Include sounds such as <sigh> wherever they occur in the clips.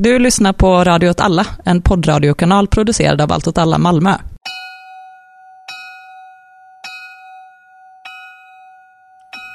Du lyssnar på Radio åt alla, en poddradiokanal producerad av Allt åt alla Malmö.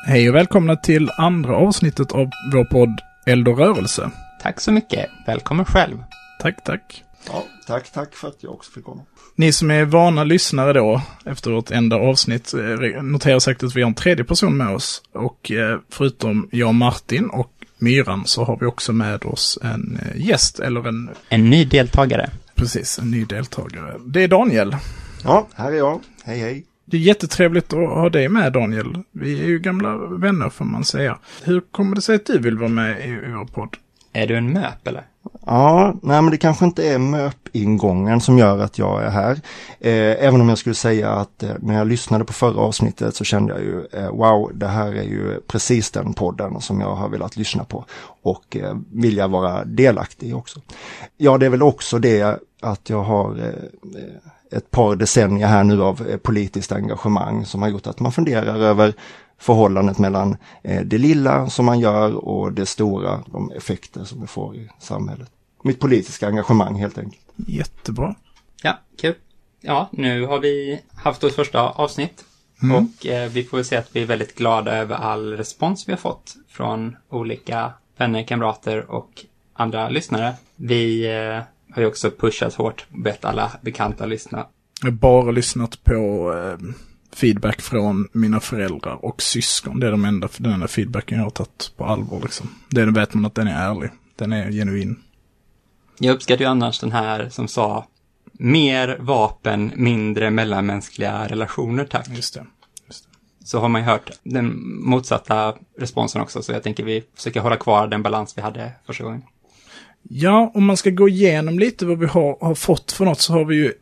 Hej och välkomna till andra avsnittet av vår podd Eld och rörelse. Tack så mycket. Välkommen själv. Tack, tack. Ja, tack, tack för att jag också fick komma. Ni som är vana lyssnare då, efter vårt enda avsnitt, eh, noterar säkert att vi har en tredje person med oss. Och eh, förutom jag och Martin och Myran så har vi också med oss en eh, gäst, eller en, En ny deltagare. precis, en ny deltagare. Det är Daniel. Ja, här är jag. Hej, hej. Det är jättetrevligt att ha dig med Daniel. Vi är ju gamla vänner får man säga. Hur kommer det sig att du vill vara med i, i vår podd? Är du en MÖP eller? Ja, nej men det kanske inte är MÖP-ingången som gör att jag är här. Eh, även om jag skulle säga att eh, när jag lyssnade på förra avsnittet så kände jag ju eh, wow, det här är ju precis den podden som jag har velat lyssna på och eh, vill jag vara delaktig i också. Ja, det är väl också det att jag har eh, ett par decennier här nu av eh, politiskt engagemang som har gjort att man funderar över förhållandet mellan eh, det lilla som man gör och det stora, de effekter som det får i samhället. Mitt politiska engagemang helt enkelt. Jättebra. Ja, kul. Ja, nu har vi haft vårt första avsnitt. Och eh, vi får väl säga att vi är väldigt glada över all respons vi har fått från olika vänner, kamrater och andra lyssnare. Vi eh, har ju också pushat hårt, bett alla bekanta lyssna. Jag har bara lyssnat på eh, feedback från mina föräldrar och syskon. Det är de enda, den enda feedbacken jag har tagit på allvar liksom. Det vet man att den är ärlig. Den är genuin. Jag uppskattar ju annars den här som sa mer vapen, mindre mellanmänskliga relationer, tack. Just det. så har man ju hört den motsatta responsen också, så jag tänker vi försöker hålla kvar den balans vi hade första gången. Ja, om man ska gå igenom lite vad vi har, har fått för något så har vi ju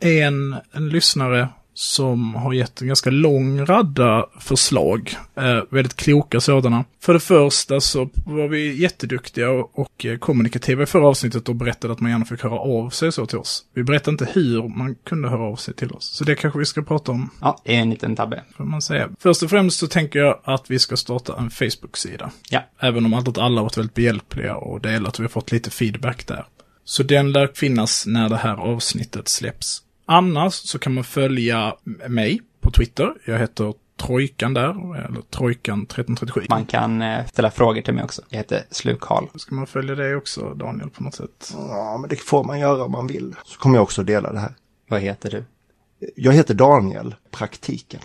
en, en lyssnare som har gett en ganska lång radda förslag. Eh, väldigt kloka sådana. För det första så var vi jätteduktiga och, och eh, kommunikativa i förra avsnittet och berättade att man gärna fick höra av sig så till oss. Vi berättade inte hur man kunde höra av sig till oss. Så det kanske vi ska prata om, Ja, det är en liten tabbe. får man säga. Först och främst så tänker jag att vi ska starta en Facebook-sida. Ja, Även om allt att alla har varit väldigt behjälpliga och delat och vi har fått lite feedback där. Så den lär finnas när det här avsnittet släpps. Annars så kan man följa mig på Twitter. Jag heter Trojkan där, eller Trojkan1337. man kan eh, ställa frågor till mig också. Jag heter Slukhal. Ska man följa dig också, Daniel, på något sätt? Ja, men det får man göra om man vill. Så kommer jag också dela det här. Vad heter du? Jag heter Daniel, praktiken.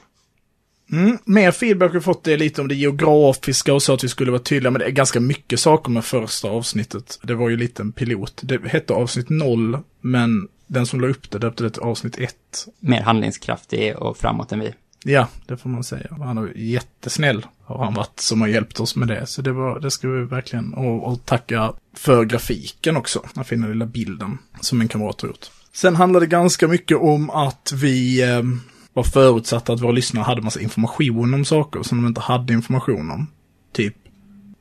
Mm. Mer feedback vi fått är lite om det geografiska och så att vi skulle vara tydliga, men det är ganska mycket saker med första avsnittet. Det var ju lite en pilot. Det hette avsnitt 0, men den som la upp det döpte det till avsnitt 1. Mer handlingskraftig och framåt än vi. Ja, det får man säga. Han är jättesnäll har han varit som har hjälpt oss med det. Så det, var, det ska vi verkligen, och, och tacka för grafiken också. Den fina lilla bilden som en kamrat har gjort. Sen handlar det ganska mycket om att vi eh, var förutsatta att våra lyssnare hade massa information om saker som de inte hade information om. Typ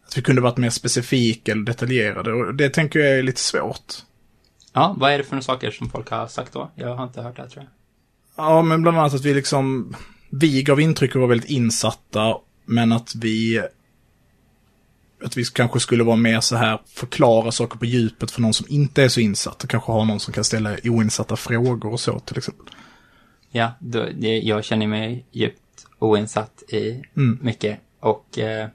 att vi kunde varit mer specifika eller detaljerade och det tänker jag är lite svårt. Ja, vad är det för några saker som folk har sagt då? Jag har inte hört det här, tror jag. Ja, men bland annat att vi liksom, vi gav intryck av att vara väldigt insatta, men att vi, att vi kanske skulle vara mer så här, förklara saker på djupet för någon som inte är så insatt och kanske ha någon som kan ställa oinsatta frågor och så till exempel. Ja, då, det, jag känner mig djupt oinsatt i Mm. mycket. Och eh,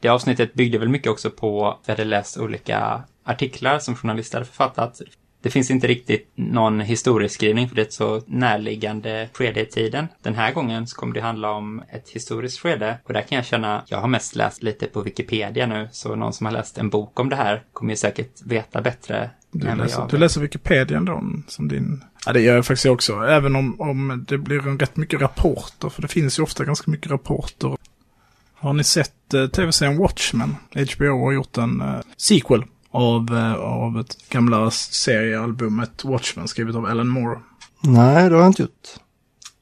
det avsnittet byggde väl mycket också på att vi hade läst olika artiklar som journalister hade författat. Det finns inte riktigt någon historieskrivning för det är ett så närliggande skede i tiden. Den här gången så kommer det handla om ett historiskt skede och där kan jag känna, jag har mest läst lite på Wikipedia nu, så någon som har läst en bok om det här kommer ju säkert veta bättre Du läser, du läser Wikipedia ändå som din... Ja, det gör jag faktiskt också. Även om, om det blir en rätt mycket rapporter, för det finns ju ofta ganska mycket rapporter. Har ni sett eh, tv-serien Watchmen? HBO har gjort en eh, sequel av, eh, av ett gamla seriealbumet Watchmen skrivet av Alan Moore. Nej, det har jag inte gjort.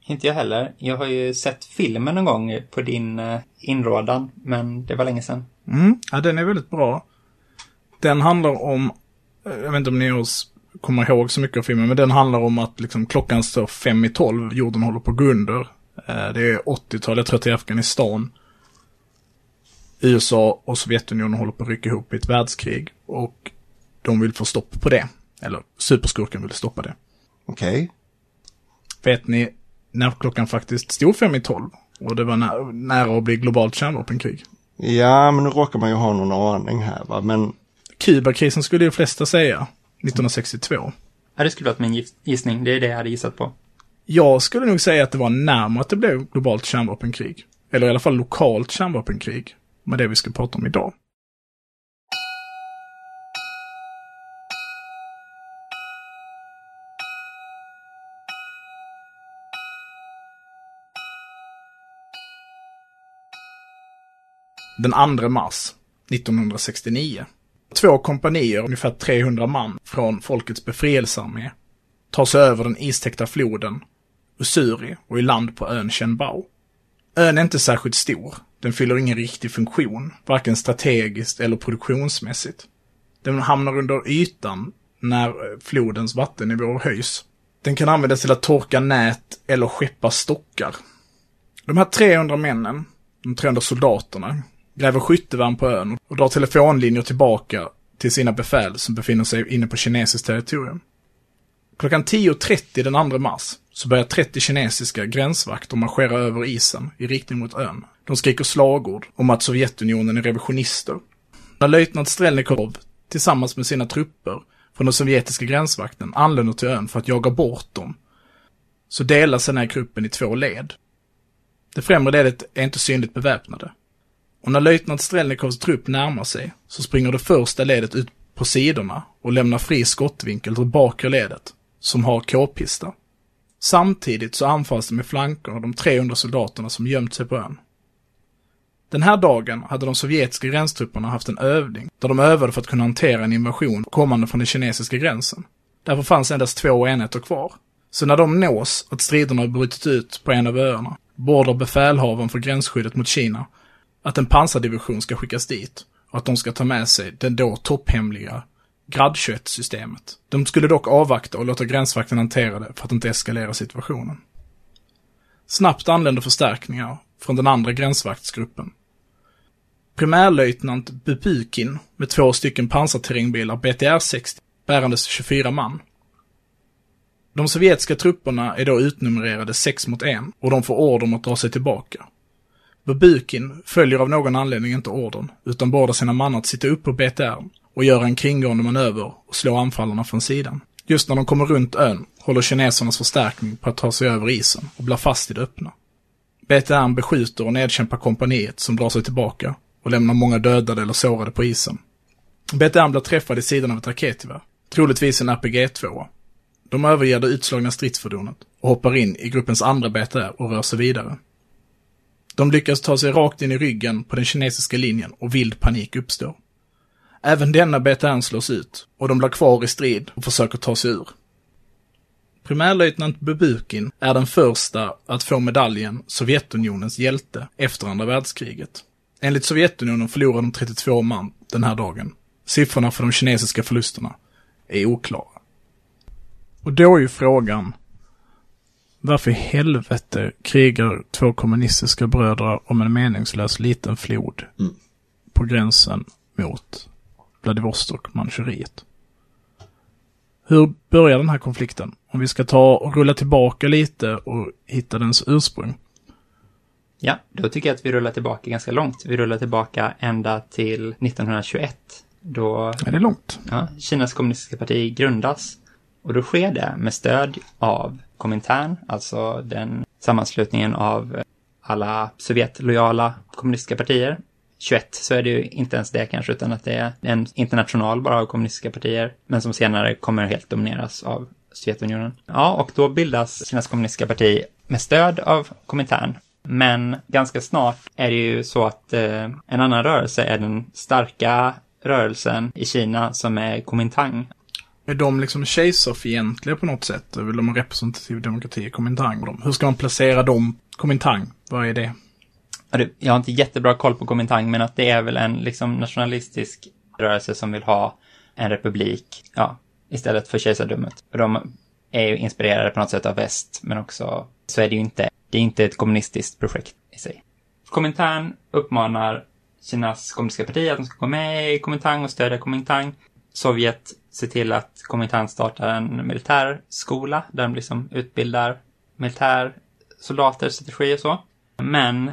Inte jag heller. Jag har ju sett filmen någon gång på din eh, inrådan, men det var länge sedan. Mm. Ja, den är väldigt bra. Den handlar om, eh, jag vet inte om ni oss kommer ihåg så mycket av filmen, men den handlar om att liksom, klockan står fem i tolv, jorden håller på att gå under. Det är 80-tal, jag tror att det är Afghanistan. USA och Sovjetunionen håller på att rycka ihop i ett världskrig. Och de vill få stopp på det. Eller superskurken vill stoppa det. Okej. Vet ni när klockan faktiskt stod fem i tolv? Och det var nä nära att bli globalt kärnvapenkrig. Ja, men nu råkar man ju ha någon aning här va. Men Kubakrisen skulle de flesta säga 1962. Ja, det skulle varit min giss- gissning. Det är det jag hade gissat på. Jag skulle nog säga att det var närmare att det blev globalt kärnvapenkrig. Eller i alla fall lokalt kärnvapenkrig. Med det vi ska prata om idag. Den 2 mars 1969. Två kompanier, ungefär 300 man, från Folkets befrielsearmé tar sig över den istäckta floden Usuri och i land på ön Chenbao. Ön är inte särskilt stor. Den fyller ingen riktig funktion, varken strategiskt eller produktionsmässigt. Den hamnar under ytan när eh, flodens vattennivå höjs. Den kan användas till att torka nät eller skeppa stockar. De här 300 männen, de 300 soldaterna, gräver skyttevärn på ön och drar telefonlinjer tillbaka till sina befäl som befinner sig inne på kinesiskt territorium. Klockan 10.30 den 2 mars så börjar 30 kinesiska gränsvakter marschera över isen i riktning mot ön. De skriker slagord om att Sovjetunionen är revisionister. När löjtnant Strelnikov tillsammans med sina trupper från den sovjetiska gränsvakten anländer till ön för att jaga bort dem, så delas den här gruppen i två led. Det främre ledet är inte synligt beväpnade. Och när löjtnant Strelnikovs trupp närmar sig så springer det första ledet ut på sidorna och lämnar fri skottvinkel till bakre ledet, som har k-pista. Samtidigt så anfalls de med flanker av de 300 soldaterna som gömt sig på ön. Den här dagen hade de sovjetiska gränstrupperna haft en övning där de övade för att kunna hantera en invasion kommande från den kinesiska gränsen. Därför fanns endast två enheter kvar. Så när de nås att striderna har brutit ut på en av öarna, beordrar befälhavaren för gränsskyddet mot Kina att en pansardivision ska skickas dit och att de ska ta med sig den då topphemliga Grad 21-systemet. De skulle dock avvakta och låta gränsvakten hantera det för att inte eskalera situationen. Snabbt anländer förstärkningar från den andra gränsvaktsgruppen. Primärlöjtnant Bubukin med två stycken pansarterrängbilar BTR-60 bärandes 24 man. De sovjetiska trupperna är då utnumrerade 6 mot 1 och de får order om att dra sig tillbaka. Bubukin följer av någon anledning inte ordern, utan beordrar sina mannar att sitta upp på BTR och göra en kringgående manöver och slå anfallarna från sidan. Just när de kommer runt ön håller kinesernas förstärkning på att ta sig över isen och blir fast i det öppna. BTR beskjuter och nedkämpar kompaniet som drar sig tillbaka och lämnar många dödade eller sårade på isen. Betan blir träffad i sidan av ett raketgevär, troligtvis en RPG-2. De överger det utslagna stridsfordonet och hoppar in i gruppens andra BTR och rör sig vidare. De lyckas ta sig rakt in i ryggen på den kinesiska linjen och vild panik uppstår. Även denna BTR slås ut och de blir kvar i strid och försöker ta sig ur. Primärlöjtnant Bubukin är den första att få medaljen Sovjetunionens hjälte efter andra världskriget. Enligt Sovjetunionen förlorar de 32 man den här dagen. Siffrorna för de kinesiska förlusterna är oklara. Och då är ju frågan, varför i helvete krigar två kommunistiska bröder om en meningslös liten flod Mm. på gränsen mot Vladivostok, Manchuriet? Hur börjar den här konflikten? Om vi ska ta och rulla tillbaka lite och hitta dens ursprung. Ja, då tycker jag att vi rullar tillbaka ganska långt. Vi rullar tillbaka ända till 1921. Då Är det långt? ja, Kinas kommunistiska parti grundas. Och då sker det med stöd av Komintern, alltså den sammanslutningen av alla Sovjetlojala kommunistiska partier. 21 så är det ju inte ens det kanske, utan att det är en international bara av kommunistiska partier, men som senare kommer helt domineras av Sovjetunionen. Ja, och då bildas Kinas kommunistiska parti med stöd av Komintern. Men ganska snart är det ju så att eh, en annan rörelse är den starka rörelsen i Kina som är Komintang. Är de liksom kejsarfientliga på något sätt? Vill de ha representativ demokrati? Komintang? Dem? Hur ska man placera dem? Komintang, vad är det? Ja, det- Jag har inte jättebra koll på Komintang, men att det är väl en liksom nationalistisk rörelse som vill ha en republik, ja, istället för kejsardömet. Och de är ju inspirerade på något sätt av väst, men också så är det ju inte, det är inte ett kommunistiskt projekt i sig. Komintern uppmanar Kinas kommunistiska parti att de ska gå med i Komintang och stödja Komintang. Sovjet ser till att Komintern startar en militärskola där de liksom utbildar militärsoldater, strategi och så. Men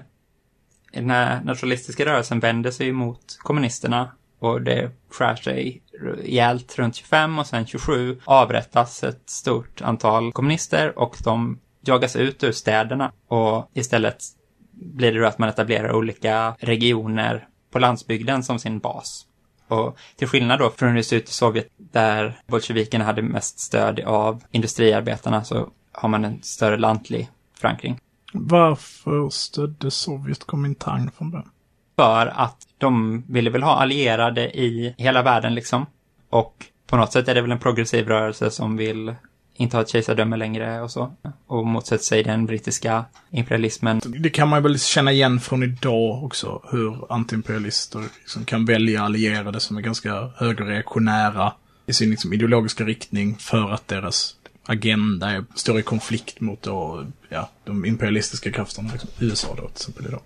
den här nationalistiska rörelsen vänder sig mot kommunisterna och det skär sig ihjält runt 25 och sen 27 avrättas ett stort antal kommunister och de jagas ut ur städerna och istället blir det då att man etablerar olika regioner på landsbygden som sin bas. Och till skillnad då från hur det ser ut i Sovjet där bolsjevikerna hade mest stöd av industriarbetarna så har man en större lantlig förankring. Varför stödde Sovjet Komintern från början? För att de ville väl ha allierade i hela världen liksom. Och på något sätt är det väl en progressiv rörelse som vill inte ha ett kejsardöme längre och så. Och motsätter sig den brittiska imperialismen. Det kan man väl känna igen från idag också, hur antiimperialister liksom kan välja allierade som är ganska högerreaktionära i sin liksom ideologiska riktning för att deras agenda är, står i konflikt mot då, ja, de imperialistiska krafterna, liksom USA då till exempel idag.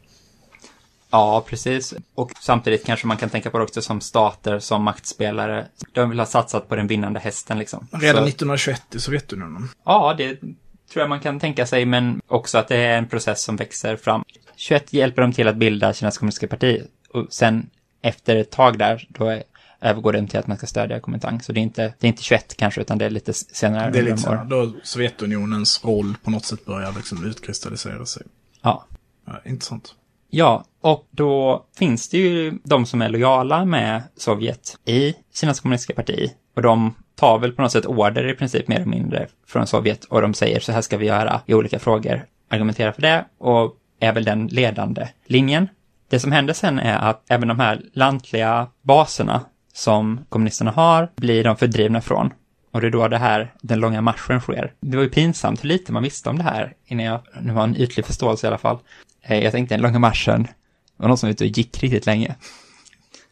Ja, precis. Och samtidigt kanske man kan tänka på det också som stater, som maktspelare. De vill ha satsat på den vinnande hästen liksom. Redan Så, 1921 i Sovjetunionen. ja, det tror jag man kan tänka sig, men också att det är en process som växer fram. 21 hjälper de till att bilda Kinas kommunistiska parti. Och sen efter ett tag där, då är, övergår det till att man ska stödja Kuomintang. Så det är inte, det är inte 21 kanske, utan det är lite senare. Det är lite åren. då Sovjetunionens roll på något sätt börjar liksom utkristallisera sig. Ja. Ja, intressant. Ja, och då finns det ju de som är lojala med Sovjet i Kinas kommunistiska parti. Och de tar väl på något sätt order i princip mer eller mindre från Sovjet och de säger så här ska vi göra i olika frågor. Argumenterar för det och är väl den ledande linjen. Det som händer sen är att även de här lantliga baserna som kommunisterna har blir de fördrivna från. Och det är då det här, den långa marschen sker. Det var ju pinsamt hur lite man visste om det här innan jag, nu var en ytlig förståelse i alla fall. Eh, Jag tänkte den långa marschen var någon som var ute och gick riktigt länge.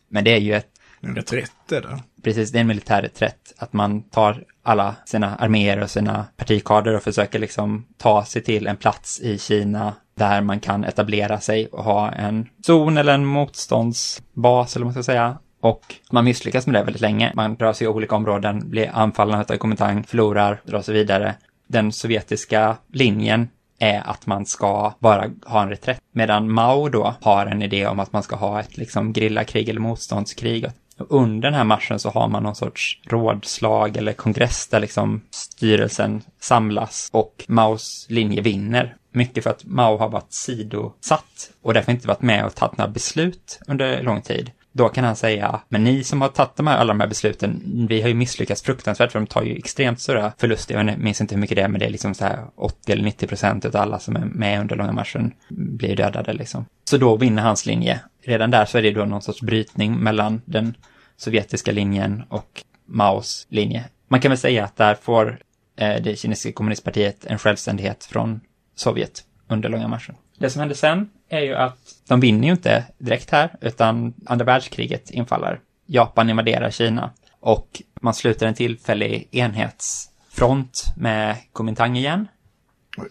Men det är ju ett, En reträtt är det. precis, det är en militär reträtt. Att man tar alla sina arméer och sina partikadrer och försöker liksom ta sig till en plats i Kina där man kan etablera sig och ha en zon eller en motståndsbas eller vad man ska säga. Och man misslyckas med det väldigt länge. Man drar sig i olika områden, blir anfallna av Komintang, förlorar, drar sig vidare. Den sovjetiska linjen är att man ska bara ha en reträtt. Medan Mao då har en idé om att man ska ha ett liksom grillakrig eller motståndskrig. Och under den här marschen så har man någon sorts rådslag eller kongress där liksom styrelsen samlas och Maos linje vinner. Mycket för att Mao har varit sidosatt och därför inte varit med och tagit några beslut under lång tid. Då kan han säga, men ni som har tagit de här, alla de här besluten, vi har ju misslyckats fruktansvärt för de tar ju extremt stora förluster. Jag minns inte hur mycket det är, men det är liksom så här 80 eller 90 procent av alla som är med under långa marschen blir dödade liksom. Så då vinner hans linje. Redan där så är det då någon sorts brytning mellan den sovjetiska linjen och Maos linje. Man kan väl säga att där får eh, det kinesiska kommunistpartiet en självständighet från Sovjet under långa marschen. Det som händer sen är ju att de vinner ju inte direkt här, utan andra världskriget infaller. Japan invaderar Kina och man sluter en tillfällig enhetsfront med Kuomintang igen.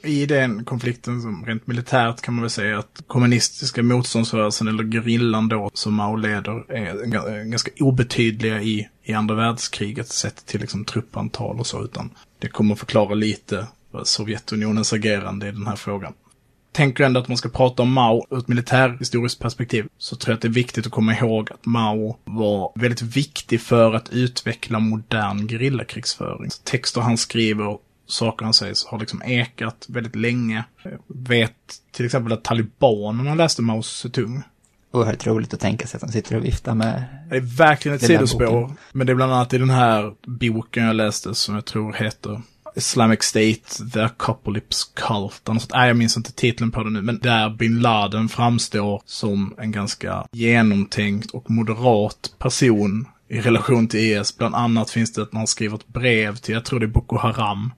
I den konflikten, som rent militärt kan man väl säga att kommunistiska motståndsrörelsen eller gerillan då som Mao leder är ganska obetydliga i, i andra världskriget sett till liksom truppantal och så, utan det kommer förklara lite Sovjetunionens agerande i den här frågan. Tänker ändå att man ska prata om Mao ur ett militärhistoriskt perspektiv så tror jag att det är viktigt att komma ihåg att Mao var väldigt viktig för att utveckla modern gerillakrigsföring. Texter han skriver saker han säger har liksom ekat väldigt länge. Jag vet till exempel att talibanerna läste Mao Zedong. Oerhört roligt att tänka sig att de sitter och viftar med... Det är verkligen ett sidospår. Men det är bland annat i den här boken jag läste som jag tror heter Islamic State, The Apocalypse Cult. eller något sånt. Nej, jag minns inte titeln på det nu. Men där bin Laden framstår som en ganska genomtänkt och moderat person i relation till IS. Bland annat finns det att man skriver ett brev till, jag tror det är Boko Haram.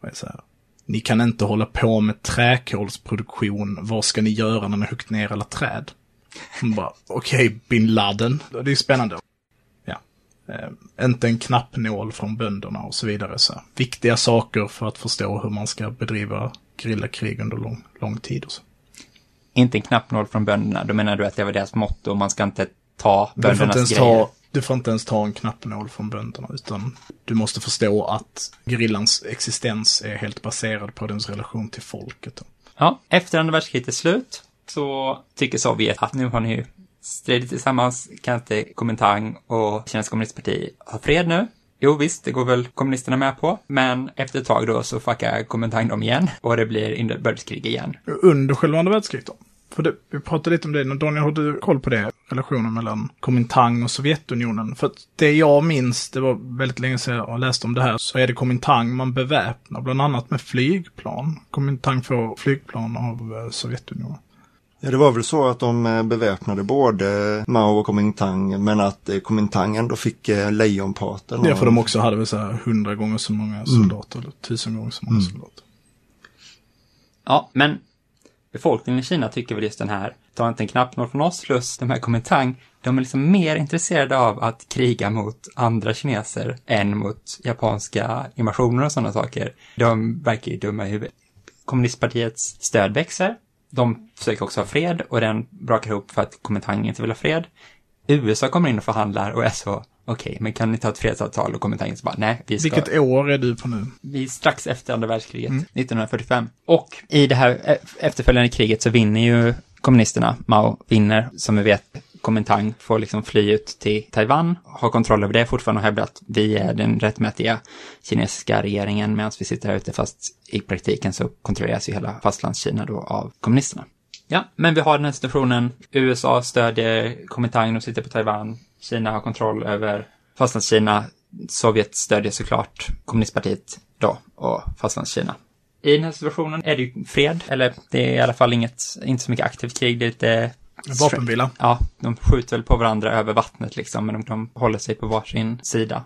Och är så här, ni kan inte hålla på med träkolsproduktion. Vad ska ni göra när ni har huggit ner alla träd? Man bara, okej, bin Laden. Det är ju spännande. Eh, inte en knappnål från bönderna och så vidare. Så. Viktiga saker för att förstå hur man ska bedriva grillakrig under lång, lång tid och så. Inte en knappnål från bönderna, då menar du att det var deras motto, man ska inte ta böndernas grejer. ta Du får inte ens ta en knappnål från bönderna, utan du måste förstå att gerillans existens är helt baserad på dens relation till folket. Ja, efter andra världskrigets slut så tycker Sovjet att nu har ni Strider tillsammans, kan inte Komintang och Kinas kommunistparti ha fred nu? Jo visst, det går väl kommunisterna med på, men efter ett tag då så fuckar Komintang dem igen och det blir inbördeskrig igen. Under själva andra världskriget då? För det, vi pratade lite om det, Daniel, har du koll på det? Relationen mellan Komintang och Sovjetunionen? För att det jag minns, det var väldigt länge sedan jag läste om det här, så är det Komintang man beväpnar, bland annat med flygplan. Komintang får flygplan av eh, Sovjetunionen. Ja, det var väl så att de eh, beväpnade både Mao och Komintang, men att eh, Komintang ändå fick eh, lejonparten. Ja, för de också hade väl så här hundra gånger så många soldater, eller tusen gånger så många Mm. soldater. Ja, men befolkningen i Kina tycker väl just den här, ta inte en knappnål från oss, plus de här Komintang, de är liksom mer intresserade av att kriga mot andra kineser än mot japanska invasioner och sådana saker. De verkar ju dumma i huvudet. Kommunistpartiets stöd växer. De försöker också ha fred och den brakar ihop för att Komintang inte vill ha fred. USA kommer in och förhandlar och är så, okej, men kan ni ta ett fredsavtal? Och Komintang så bara, nej, vi ska... Vilket år är du på nu? Vi är strax efter andra världskriget, 1945. Och i det här e- efterföljande kriget så vinner ju kommunisterna, Mao vinner, som vi vet, Komintang får liksom fly ut till Taiwan, har kontroll över det fortfarande och hävdar att vi är den rättmätiga kinesiska regeringen. Medan vi sitter här ute, fast i praktiken så kontrolleras ju hela fastlandskina då av kommunisterna. Ja, men vi har den här situationen, USA stödjer Komintang, de sitter på Taiwan, Kina har kontroll över fastlandskina, Sovjet stödjer såklart kommunistpartiet då och fastlandskina. I den här situationen är det ju fred, eller det är i alla fall inget, inte så mycket aktivt krig, det är lite... Vapenvila. Ja, de skjuter väl på varandra över vattnet liksom, men de, de håller sig på varsin sida.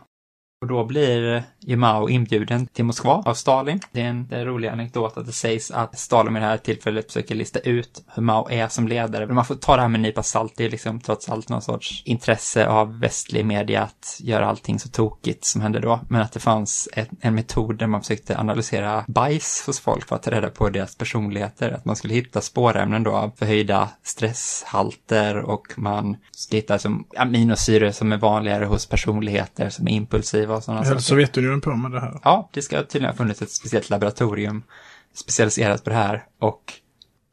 Och då blir ju Mao inbjuden till Moskva av Stalin. Det är en, det är en rolig anekdot att det sägs att Stalin vid det här tillfället försöker lista ut hur Mao är som ledare. Men man får ta det här med en nypa salt. Det är liksom trots allt någon sorts intresse av västlig media att göra allting så tokigt som hände då. Men att det fanns ett, en metod där man försökte analysera bajs hos folk för att ta reda på deras personligheter. Att man skulle hitta spårämnen då av förhöjda stresshalter och man skulle hitta som aminosyror som är vanligare hos personligheter som är impulsiva och sådana saker. Sovjetunionen på med det här? Ja, det ska tydligen ha funnits ett speciellt laboratorium specialiserat på det här och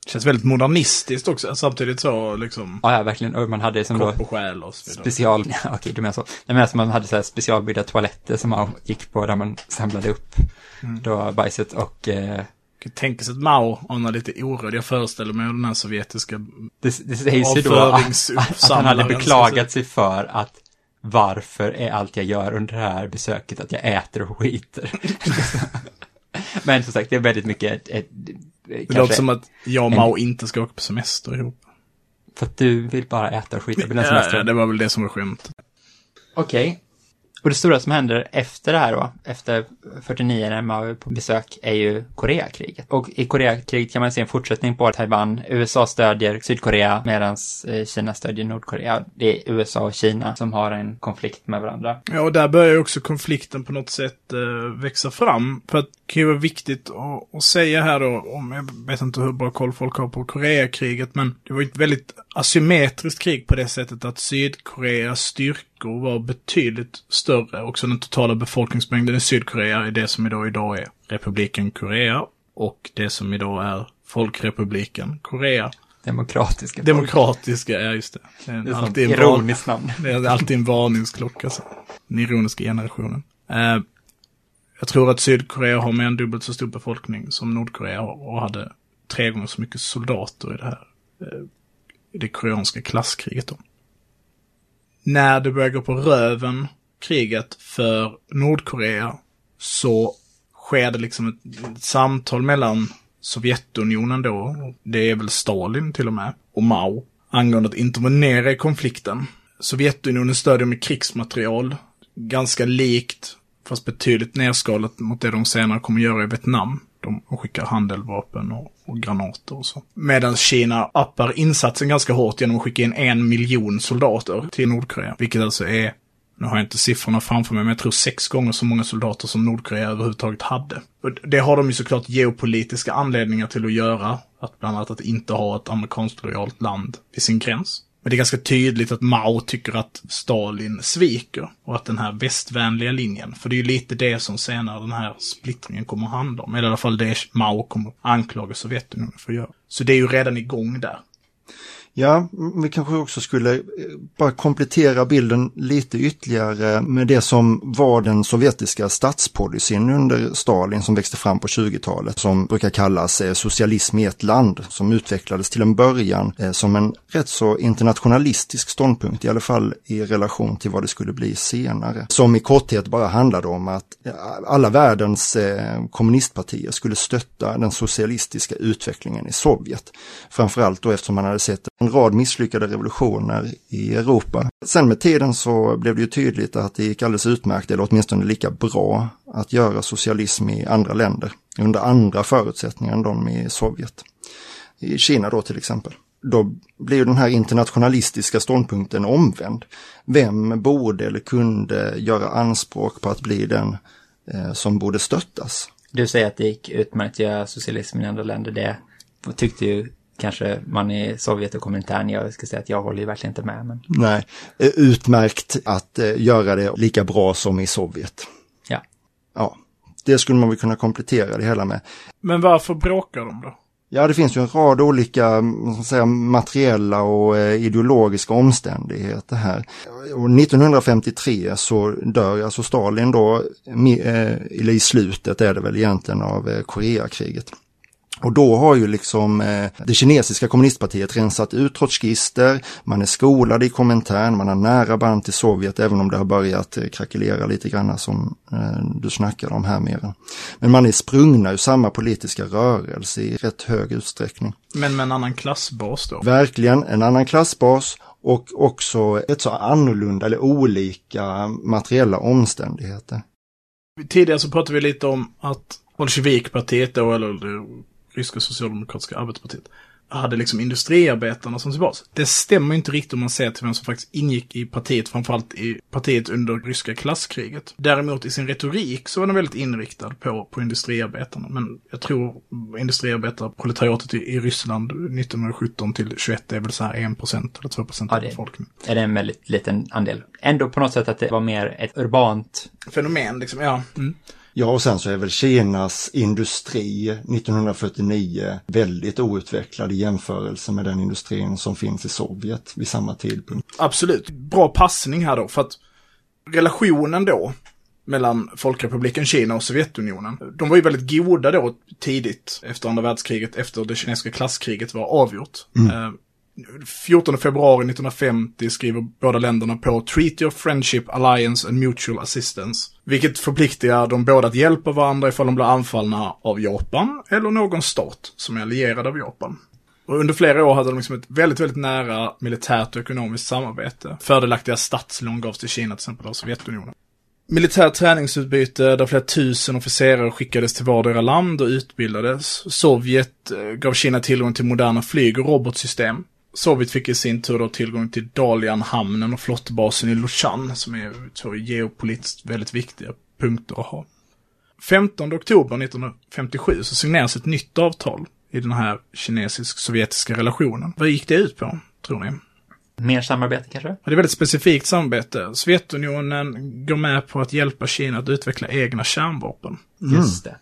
Känns väldigt modernistiskt också, samtidigt så liksom ja, ja verkligen, och man hade som då och själ och special, <laughs> ja, okej du menar så. Nej men alltså man hade så här specialbyggda toaletter som man gick på där man samlade upp då bajset och eh, kan tänka sig att Mao anar lite oråd. Jag föreställer mig den här sovjetiska... det, det sägs ju då att, att han hade beklagat sig för att varför är allt jag gör under det här besöket att jag äter och skiter. <laughs> men som sagt, det är väldigt mycket ett, ett, Det låter som att jag och Mao inte ska åka på semester ihop. För att du vill bara äta och skita på den semestern. ja, det var väl det som var skämt. Okej. Och det stora som händer efter det här då, efter 49 när man är på besök, är ju Koreakriget. Och i Koreakriget kan man se en fortsättning på Taiwan. USA stödjer Sydkorea medan eh, Kina stödjer Nordkorea. Det är USA och Kina som har en konflikt med varandra. Ja, och där börjar ju också konflikten på något sätt eh, växa fram. För att kan ju vara viktigt att, att säga här då, om jag vet inte hur bra koll folk har på Koreakriget, men det var ju ett väldigt asymmetriskt krig på det sättet att Sydkoreas styrkor var betydligt större. Också den totala befolkningsmängden i Sydkorea är det som idag, idag är republiken Korea och det som idag är Folkrepubliken Korea. Demokratiska. Demokratiska, ja just det. Det är, Det är alltid ironiskt namn. <laughs> det är alltid en varningsklocka. Så. Den ironiska generationen. Eh, jag tror att Sydkorea har mer än dubbelt så stor befolkning som Nordkorea har och hade tre gånger så mycket soldater i det här. Eh, I det koreanska klasskriget då. När det börjar gå på röven, kriget, för Nordkorea så sker det liksom ett, ett samtal mellan Sovjetunionen då, det är väl Stalin till och med, och Mao, angående att intervenera i konflikten. Sovjetunionen stödjer med krigsmaterial, ganska likt, fast betydligt nerskalat mot det de senare kommer göra i Vietnam. De skickar handeldvapen och, och granater och så. Medan Kina appar insatsen ganska hårt genom att skicka in en miljon soldater till Nordkorea. Vilket alltså är, nu har jag inte siffrorna framför mig, men jag tror sex gånger så många soldater som Nordkorea överhuvudtaget hade. Och det har de ju såklart geopolitiska anledningar till att göra. Att bland annat att inte ha ett amerikanskt lojalt land vid sin gräns. Men det är ganska tydligt att Mao tycker att Stalin sviker och att den här västvänliga linjen, för det är ju lite det som senare den här splittringen kommer att handla om, eller i alla fall det Mao kommer anklaga Sovjetunionen för att göra. Så det är ju redan igång där. Ja, vi kanske också skulle eh, bara komplettera bilden lite ytterligare med det som var den sovjetiska statspolicyn under Stalin som växte fram på 20-talet som brukar kallas eh, socialism i ett land som utvecklades till en början eh, som en rätt så internationalistisk ståndpunkt, i alla fall i relation till vad det skulle bli senare. Som i korthet bara handlade om att alla världens kommunistpartier skulle stötta den socialistiska utvecklingen i Sovjet. Framförallt då eftersom man hade sett en rad misslyckade revolutioner i Europa. Sen med tiden så blev det ju tydligt att det gick alldeles utmärkt, eller åtminstone lika bra, att göra socialism i andra länder under andra förutsättningar än de i Sovjet. I Kina då till exempel. Då blir den här internationalistiska ståndpunkten omvänd. Vem borde eller kunde göra anspråk på att bli den eh, som borde stöttas? Du säger att det gick utmärkt att göra socialism i andra länder. Det tyckte ju kanske man i Sovjet och Komintern, jag ska säga att jag håller ju verkligen inte med. Men... Nej, eh, utmärkt att eh, göra det lika bra som i Sovjet. Ja. Ja, det skulle man väl kunna komplettera det hela med. Men varför bråkar de då? Ja, det finns ju en rad olika säga, materiella och eh, ideologiska omständigheter här. Och 1953 så dör alltså Stalin då, i slutet är det väl egentligen av Koreakriget. Och då har ju liksom eh, det kinesiska kommunistpartiet rensat ut trotskister, man är skolad i Komintern, man har nära band till Sovjet även om det har börjat eh, krackelera lite grann som eh, du snackade om här mera. Men man är sprungna ur samma politiska rörelse i rätt hög utsträckning. Men med en annan klassbas då? Verkligen, en annan klassbas och också ett så annorlunda eller olika materiella omständigheter. Tidigare så pratade vi lite om att Bolsjevikpartiet då, eller ryska socialdemokratiska arbetspartiet, hade liksom industriarbetarna som sin bas. Det stämmer inte riktigt om man ser till vem som faktiskt ingick i partiet, framförallt i partiet under ryska klasskriget. Däremot i sin retorik så var den väldigt inriktad på, på industriarbetarna. Men jag tror industriarbetarproletariatet i, i Ryssland 1917 till 21 är väl så här 1 procent eller 2 procent ja, av befolkningen. Är det en väldigt liten andel. Ändå på något sätt att det var mer ett urbant fenomen liksom, ja. Mm. Ja, och sen så är väl Kinas industri 1949 väldigt outvecklad i jämförelse med den industrin som finns i Sovjet vid samma tidpunkt. Absolut. Bra passning här då, för att relationen då mellan Folkrepubliken Kina och Sovjetunionen. De var ju väldigt goda då tidigt efter andra världskriget, efter det kinesiska klasskriget var avgjort. Mm. 14 februari 1950 skriver båda länderna på Treaty of Friendship, Alliance and Mutual Assistance. Vilket förpliktigar de båda att hjälpa varandra ifall de blir anfallna av Japan eller någon stat som är allierad av Japan. Och under flera år hade de liksom ett väldigt, väldigt nära militärt och ekonomiskt samarbete. Fördelaktiga statslån gavs till Kina till exempel av Sovjetunionen. Militärt träningsutbyte där flera tusen officerare skickades till vardera land och utbildades. Sovjet eh, gav Kina tillgång till moderna flyg och robotsystem. Sovjet fick i sin tur då tillgång till Dalian-hamnen och flottbasen i Lushan som är två geopolitiskt väldigt viktiga punkter att ha. 15 oktober 1957 så signeras ett nytt avtal i den här kinesisk-sovjetiska relationen. Vad gick det ut på, tror ni? Mer samarbete kanske? Det är väldigt specifikt samarbete. Sovjetunionen går med på att hjälpa Kina att utveckla egna kärnvapen. Just det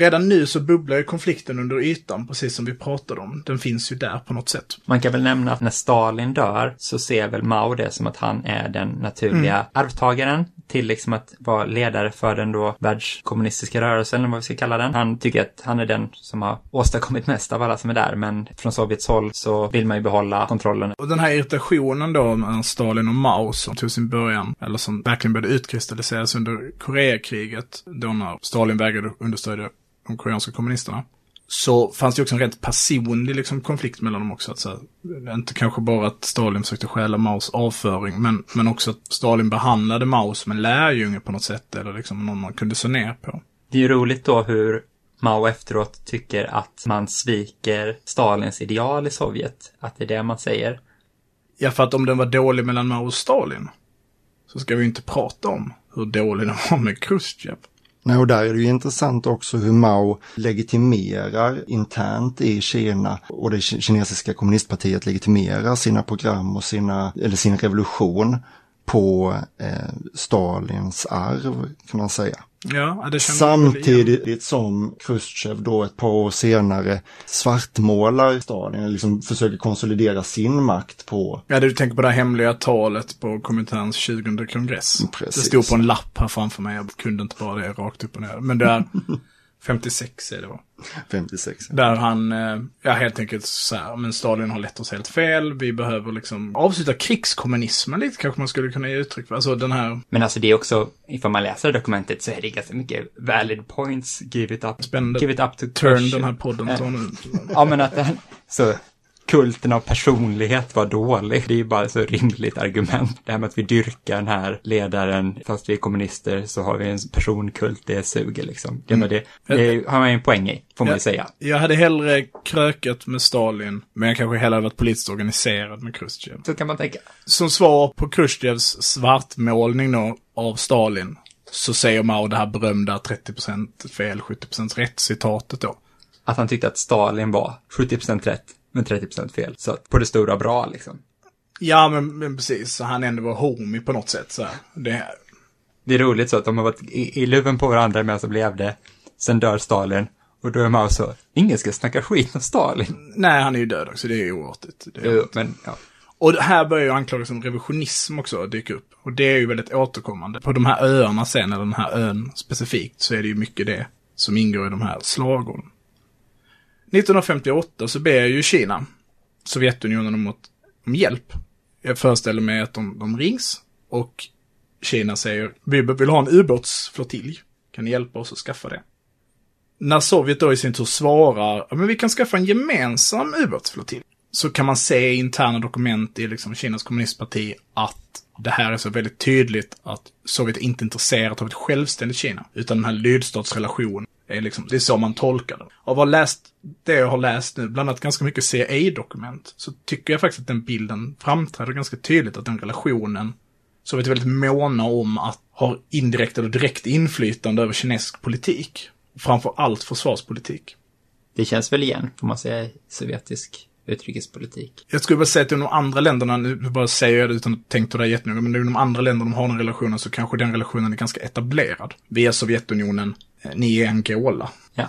redan nu så bubblar ju konflikten under ytan, precis som vi pratade om. Den finns ju där på något sätt. Man kan väl nämna att när Stalin dör så ser väl Mao det som att han är den naturliga mm. arvtagaren till liksom att vara ledare för den då världskommunistiska rörelsen, eller vad vi ska kalla den. Han tycker att han är den som har åstadkommit mest av alla som är där, men från Sovjets håll så vill man ju behålla kontrollen. Och den här irritationen då mellan Stalin och Mao som tog sin början, eller som verkligen började utkristalliseras under Koreakriget, då när Stalin vägrade understödja de koreanska kommunisterna. Så fanns det också en rent personlig liksom, konflikt mellan dem också. Att, så här, inte kanske bara att Stalin försökte stjäla Maos avföring, men, men också att Stalin behandlade Mao som en lärjunge på något sätt, eller liksom någon man kunde se ner på. Det är ju roligt då hur Mao efteråt tycker att man sviker Stalins ideal i Sovjet. Att det är det man säger. Ja, för att om den var dålig mellan Mao och Stalin, så ska vi inte prata om hur dålig den var med Khrushchev. Nej, och där är det ju intressant också hur Mao legitimerar internt i Kina och det kinesiska kommunistpartiet legitimerar sina program och sina, eller sin revolution på eh, Stalins arv kan man säga. Ja, Samtidigt som Khrushchev då ett par år senare svartmålar Stalin, liksom försöker konsolidera sin makt på... Ja, du tänker på det hemliga talet på Kominterns 20 kongress. Precis. Det stod på en lapp här framför mig, jag kunde inte bara det rakt upp och ner. Men det är <laughs> 56 är det va? 56. Där han, eh, ja helt enkelt så här, men Stalin har lett oss helt fel, vi behöver liksom avsluta krigskommunismen lite kanske man skulle kunna ge uttryck för. Alltså den här... Men alltså det är också, ifall man läser dokumentet så är det ganska mycket valid points, give it up. Spännande. Give it up to Turn den här podden nu. <laughs> Ja men att den, så kulten av personlighet var dålig. Det är ju bara så rimligt argument. Det här med att vi dyrkar den här ledaren, fast vi är kommunister så har vi en personkult, det suger liksom. Det, mm. det, det har man ju en poäng i, får man ju säga. Jag hade hellre krökat med Stalin, men jag kanske hellre varit politiskt organiserad med Khrushchev. Så kan man tänka. Som svar på Khrushchevs svartmålning då, av Stalin, så säger Mao det här berömda 30% fel, 70% rätt citatet då. Att han tyckte att Stalin var 70% rätt men 30% fel. Så att på det stora bra liksom. Ja, men, men precis. Så han ändå var homie på något sätt. Så här. Det... det är roligt så att de har varit i, i luven på varandra medan de levde. Sen dör Stalin. Och då är Mao så, ingen ska snacka skit om Stalin. Nej, han är ju död också. Det är ju oartigt. Jo, men ja. Och här börjar ju anklagelsen om revisionism också dyka upp. Och det är ju väldigt återkommande. På de här öarna sen, eller den här ön specifikt, så är det ju mycket det som ingår i de här slagorden. 1958 så ber ju Kina Sovjetunionen om, om hjälp. Jag föreställer mig att de, de rings och Kina säger vi vill ha en ubåtsflottilj. Kan ni hjälpa oss att skaffa det? När Sovjet då i sin tur svarar men vi kan skaffa en gemensam ubåtsflottilj. Så kan man se i interna dokument i liksom Kinas kommunistparti att det här är så väldigt tydligt att Sovjet inte är intresserat av ett självständigt Kina. Utan den här lydstatsrelationen är liksom, det är så man tolkar det. Av att ha läst det jag har läst nu, bland annat ganska mycket CIA-dokument, så tycker jag faktiskt att den bilden framträder ganska tydligt att den relationen Sovjet är väldigt måna om att ha indirekt eller direkt inflytande över kinesisk politik. Framför allt försvarspolitik. Det känns väl igen, får man säga, sovjetisk utrikespolitik. Jag skulle bara säga att i de andra länderna, nu bara säger jag det utan att tänka på det jättenoga, men i de andra länderna de har den relationen så kanske den relationen är ganska etablerad. Via Sovjetunionen, eh, ni är Angola. Ja.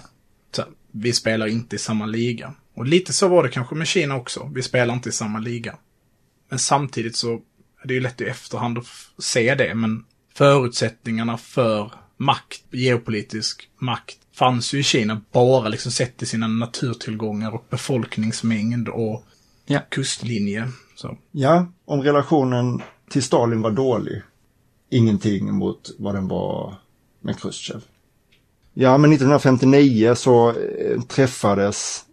Så, vi spelar inte i samma liga. Och lite så var det kanske med Kina också. Vi spelar inte i samma liga. Men samtidigt så är det ju lätt i efterhand att se det, men förutsättningarna för makt, geopolitisk makt, fanns ju i Kina bara liksom sett till sina naturtillgångar och befolkningsmängd och ja. kustlinje. Så. Ja, om relationen till Stalin var dålig. Ingenting mot vad den var med Khrushchev. Ja, men 1959 så eh, träffades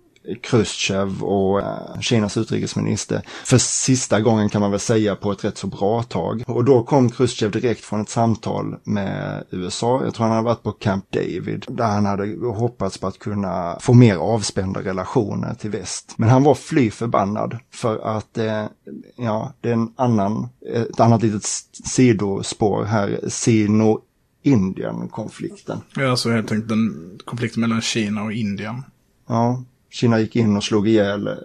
Khrushchev och eh, Kinas utrikesminister för sista gången kan man väl säga på ett rätt så bra tag. Och då kom Khrushchev direkt från ett samtal med USA. Jag tror han hade varit på Camp David där han hade hoppats på att kunna få mer avspända relationer till väst. Men han var fly förbannad för att eh, ja, det är en annan, ett annat litet sidospår här, Sino Indien-konflikten. Ja, alltså helt enkelt den konflikten mellan Kina och Indien. Ja, Kina gick in och slog ihjäl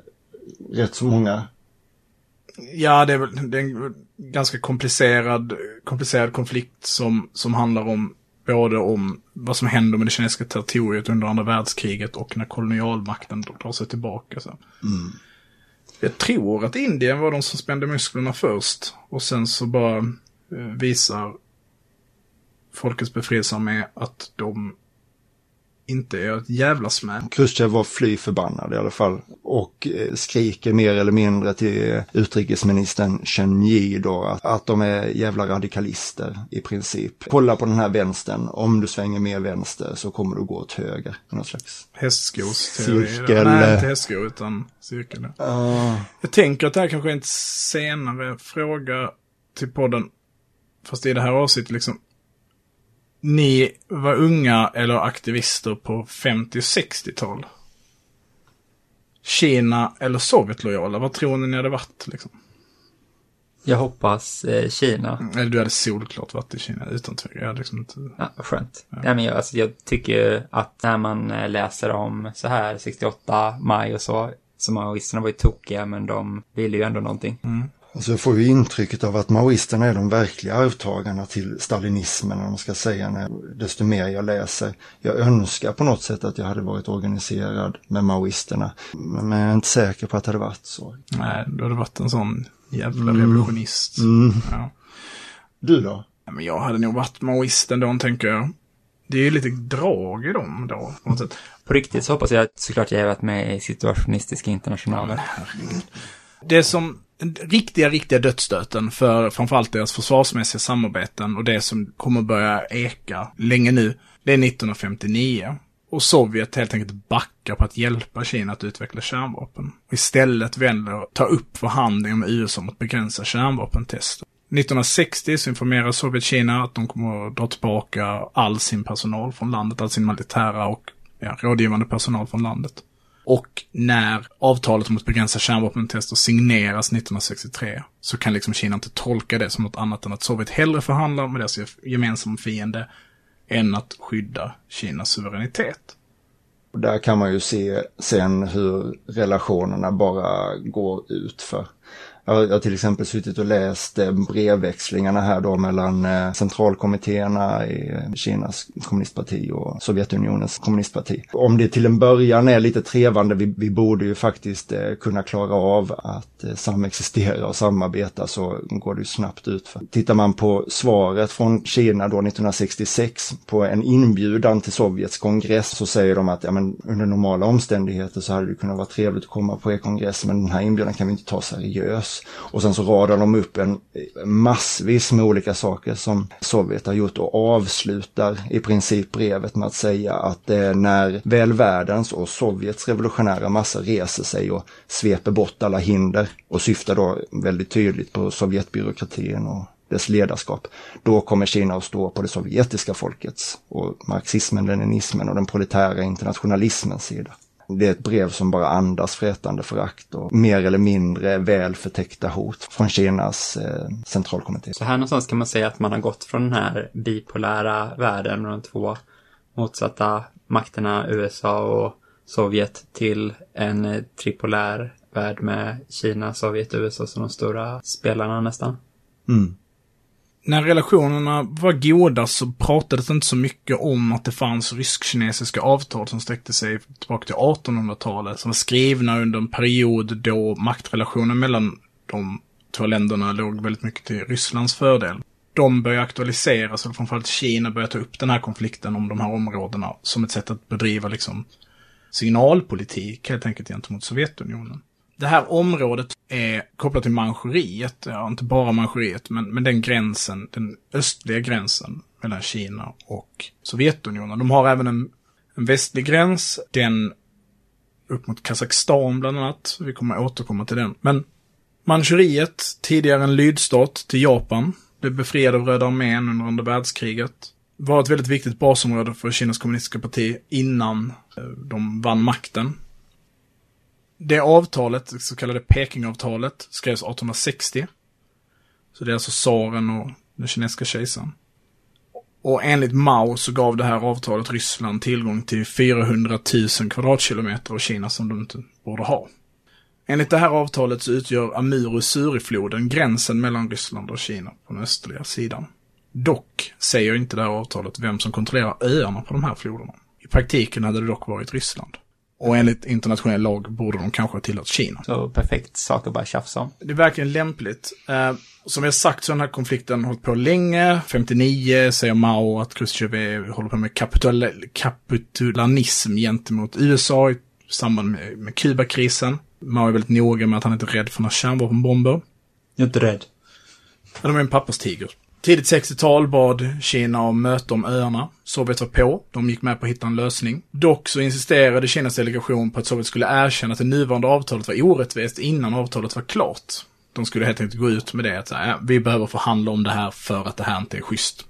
rätt så många. Ja, det är väl det är en ganska komplicerad, komplicerad konflikt som, som handlar om både om vad som händer med det kinesiska territoriet under andra världskriget och när kolonialmakten drar sig tillbaka. Så. Mm. Jag tror att Indien var de som spände musklerna först och sen så bara eh, visar Folkets befrielsearmé att de inte är ett jävla smäll. Khrushchev var fly förbannad i alla fall och eh, skriker mer eller mindre till utrikesministern Chen Yi då att, att de är jävla radikalister i princip. Kolla på den här vänstern, om du svänger mer vänster så kommer du gå åt höger. Någon slags hästskosteori. Cirkel. Nej, inte hästsko utan cirkel. Uh. Jag tänker att det här kanske är en senare fråga till podden. Fast i det här avsnittet liksom ni var unga eller aktivister på 50 och 60-tal. Kina eller Sovjetlojala, vad tror ni ni hade varit liksom? Jag hoppas eh, Kina. Eller du hade solklart varit i Kina utan tvekan. Jag hade liksom inte... Ja, skönt. Ja. men jag, alltså, jag tycker att när man eh, läser om så här 68 maj och så, så maoisterna var ju tokiga men de ville ju ändå någonting. Mm. Alltså jag får ju intrycket av att maoisterna är de verkliga arvtagarna till stalinismen, om man ska säga, när, desto mer jag läser. Jag önskar på något sätt att jag hade varit organiserad med maoisterna, men jag är inte säker på att det hade varit så. Nej, du hade varit en sån jävla revolutionist. Mm. Ja. Du då? Ja, Men jag hade nog varit maoist ändå, tänker jag. Det är ju lite drag i dem då, på något sätt. På riktigt så hoppas jag att såklart jag har varit med i situationistiska internationaler. Det som riktiga, riktiga dödsstöten för framförallt deras försvarsmässiga samarbeten och det som kommer börja eka länge nu, det är 1959. Och Sovjet helt enkelt backar på att hjälpa Kina att utveckla kärnvapen. Och istället väljer att ta upp förhandlingar med USA om att begränsa kärnvapentester. 1960 så informerar Sovjet Kina att de kommer att dra tillbaka all sin personal från landet, all sin militära och ja, rådgivande personal från landet. Och när avtalet om att begränsa kärnvapentester signeras 1963 så kan liksom Kina inte tolka det som något annat än att Sovjet hellre förhandlar med deras gemensamma fiende än att skydda Kinas suveränitet. Och där kan man ju se sen hur relationerna bara går ut för. Jag har till exempel suttit och läst eh, brevväxlingarna här då mellan eh, centralkommittéerna i eh, Kinas kommunistparti och Sovjetunionens kommunistparti. Om det till en början är lite trevande, vi, vi borde ju faktiskt kunna klara av att samexistera och samarbeta så går det ju snabbt ut. För. Tittar man på svaret från Kina då 1966 på en inbjudan till Sovjets kongress så säger de att ja, men under normala omständigheter så hade det kunnat vara trevligt att komma på er kongress men den här inbjudan kan vi inte ta och sen så radar de upp en massvis med olika saker som Sovjet har gjort och avslutar i princip brevet med att säga att eh, när väl världens och Sovjets revolutionära massa reser sig och sveper bort alla hinder och syftar då väldigt tydligt på Sovjetbyråkratin och dess ledarskap. Då kommer Kina att stå på det sovjetiska folkets och marxismen, leninismen och den proletära internationalismens sida. Det är ett brev som bara andas frätande förakt och mer eller mindre väl förtäckta hot från Kinas eh, centralkommitté. Så här någonstans kan man säga att man har gått från den här bipolära världen med de två motsatta makterna USA och Sovjet till en tripolär värld med Kina, Sovjet och USA som de stora spelarna nästan. Mm när relationerna var goda så pratades det inte så mycket om att det fanns rysk-kinesiska avtal som sträckte sig tillbaka till 1800-talet, som var skrivna under en period då maktrelationen mellan de två länderna låg väldigt mycket till Rysslands fördel. De började aktualiseras, och framförallt Kina började ta upp den här konflikten om de här områdena som ett sätt att bedriva liksom signalpolitik helt enkelt gentemot Sovjetunionen. Det här området är kopplat till Manchuriet, ja, inte bara Manchuriet, men, men den gränsen, den östliga gränsen mellan Kina och Sovjetunionen. De har även en, en västlig gräns, den upp mot Kazakstan bland annat. Vi kommer återkomma till den. Men Manchuriet, tidigare en lydstat till Japan, blev befriad av Röda armén under andra världskriget. Var ett väldigt viktigt basområde för Kinas kommunistiska parti innan eh, de vann makten. Det avtalet, det så kallade Pekingavtalet, skrevs 1860. Så det är alltså tsaren och den kinesiska kejsaren. Och enligt Mao så gav det här avtalet Ryssland tillgång till 400 000 kvadratkilometer av Kina som de inte borde ha. Enligt det här avtalet så utgör Amur och Surifloden gränsen mellan Ryssland och Kina på den östliga sidan. Dock säger inte det här avtalet vem som kontrollerar öarna på de här floderna. I praktiken hade det dock varit Ryssland. Och enligt internationell lag borde de kanske ha tillåtit Kina. Så perfekt sak att bara tjafsa om. Det är verkligen lämpligt. Eh, som jag sagt så har den här konflikten hållit på länge. 59 säger Mao att Khrushchev håller på med kapitul kapitulanism gentemot USA i samband med, med Kubakrisen. Mao är väldigt noga med att han inte är rädd för några kärnvapenbomber. Jag är inte rädd. Men de är en papperstiger. Tidigt 60-tal bad Kina om möte om öarna. Sovjet var på. De gick med på att hitta en lösning. Dock så insisterade Kinas delegation på att Sovjet skulle erkänna att det nuvarande avtalet var orättvist innan avtalet var klart. De skulle helt enkelt gå ut med det att äh, vi behöver förhandla om det här för att det här inte är schysst.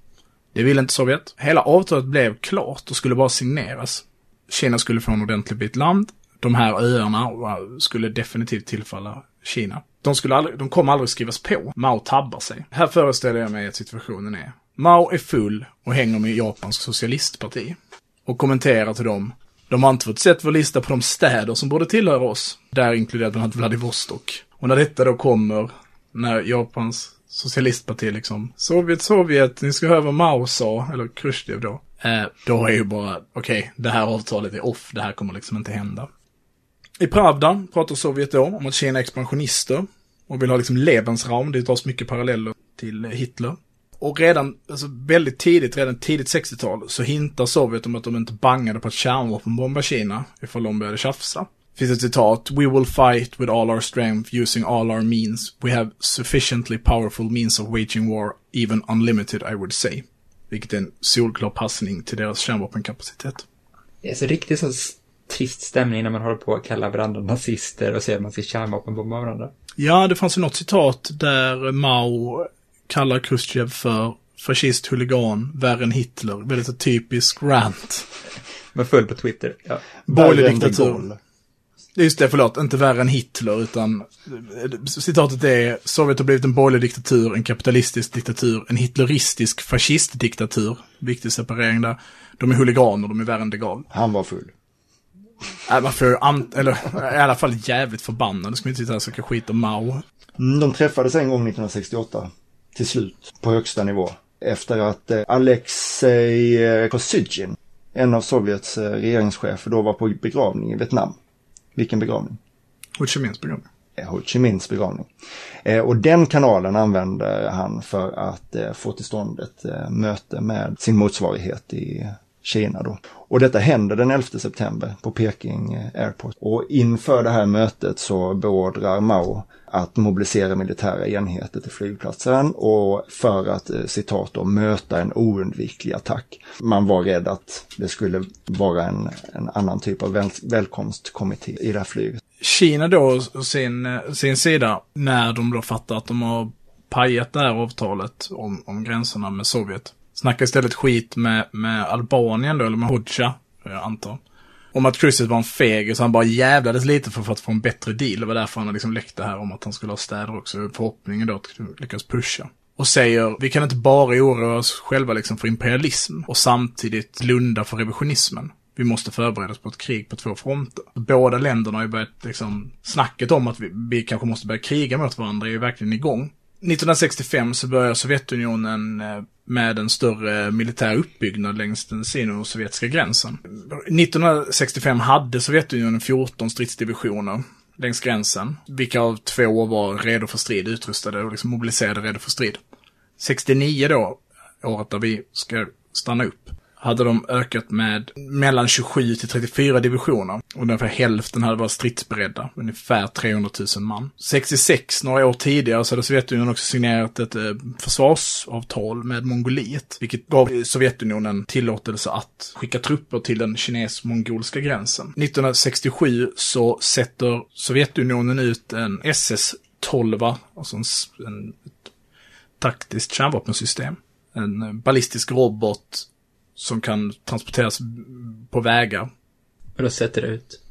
Det ville inte Sovjet. Hela avtalet blev klart och skulle bara signeras. Kina skulle få en ordentlig bit land. De här öarna äh, skulle definitivt tillfalla Kina. De, skulle aldrig, de kommer aldrig skrivas på. Mao tabbar sig. Här föreställer jag mig att situationen är. Mao är full och hänger med Japans socialistparti. Och kommenterar till dem. De har inte fått sett vår lista på de städer som borde tillhöra oss. Där inkluderat bland annat Vladivostok. Och när detta då kommer, när Japans socialistparti liksom, Sovjet, Sovjet, ni ska höra vad Mao sa, eller Khrushchev då. Eh, då är ju bara, okej, okay, det här avtalet är off, det här kommer liksom inte hända. I Pravda pratar Sovjet då om att Kina är expansionister och vill ha liksom Lebensraum, det dras mycket paralleller till Hitler. Och redan, alltså väldigt tidigt, redan tidigt 60-tal, så hintar Sovjet om att de inte bangade på att kärnvapenbomba Kina ifall de började tjafsa. Det finns ett citat, We will fight with all our strength using all our means. We have sufficiently powerful means of waging war, even unlimited I would say. Vilket är en solklar passning till deras kärnvapenkapacitet. Det är så riktigt så trist stämning när man håller på att kalla varandra nazister och säger att man ska kärnvapenbomba varandra. Ja, det fanns ju något citat där Mao kallar Khrushchev för fascist, huligan, värre än Hitler. Väldigt typisk rant. Men full på Twitter, ja. Borgerlig diktatur. Just det, förlåt, inte värre än Hitler, utan citatet är Sovjet har blivit en borgerlig diktatur, en kapitalistisk diktatur, en hitleristisk fascistdiktatur. Viktig separering där. De är huliganer, de är värre än Degal. Han var full. Nej, varför, eller i alla fall jävligt förbannad. Ska vi inte sitta här och söka skit om Mao. Mm, de träffades en gång 1968, till slut, på högsta nivå. Efter att eh, Alexej eh, Kosygin, en av Sovjets eh, regeringschefer, då var på begravning i Vietnam. Vilken begravning? Ho Chi Minhs begravning. Ho Chi Minhs begravning. och den kanalen använde han för att få till stånd ett möte med sin motsvarighet i Kina då. Och detta händer den 11 september på Peking eh, Airport. Och inför det här mötet så beordrar Mao att mobilisera militära enheter till flygplatsen och för att, eh, citat då, möta en oundviklig attack. Man var rädd att det skulle vara en, en annan typ av väl, välkomstkommitté i det här flyget. Kina då, sin, eh, sin sida, när de då fattar att de har pajat det här avtalet om, om gränserna med Sovjet, snackar istället skit med, med Albanien då, eller med Hodja, eh, jag antar. Om att Cruiset var en feg, så han bara jävlades lite för, för att få en bättre deal. Det var därför han liksom läckte här om att han skulle ha städer också. Förhoppningen då att lyckas pusha. Och säger, vi kan inte bara oroa oss själva liksom för imperialism och samtidigt blunda för revisionismen. Vi måste förbereda oss på ett krig på två fronter. Båda länderna har ju börjat liksom, snacket om att vi, vi kanske måste börja kriga mot varandra är ju verkligen igång. 1965 så börjar Sovjetunionen eh, med en större militär uppbyggnad längs den sino-sovjetiska gränsen. 1965 hade Sovjetunionen 14 stridsdivisioner längs gränsen, vilka av två var redo för strid, utrustade och liksom mobiliserade redo för strid. 69 då, året där vi ska stanna upp, hade de ökat med mellan 27 till 34 divisioner. Och ungefär hälften hade varit stridsberedda, ungefär 300 000 man. 66, några år tidigare, så hade Sovjetunionen också signerat ett eh, försvarsavtal med Mongoliet, vilket gav Sovjetunionen tillåtelse att skicka trupper till den kines-mongolska gränsen. 1967 så sätter Sovjetunionen ut en SS-12, alltså en, en ett taktiskt kärnvapensystem. En ballistisk robot som kan transporteras på vägar. Och då sätter det ut?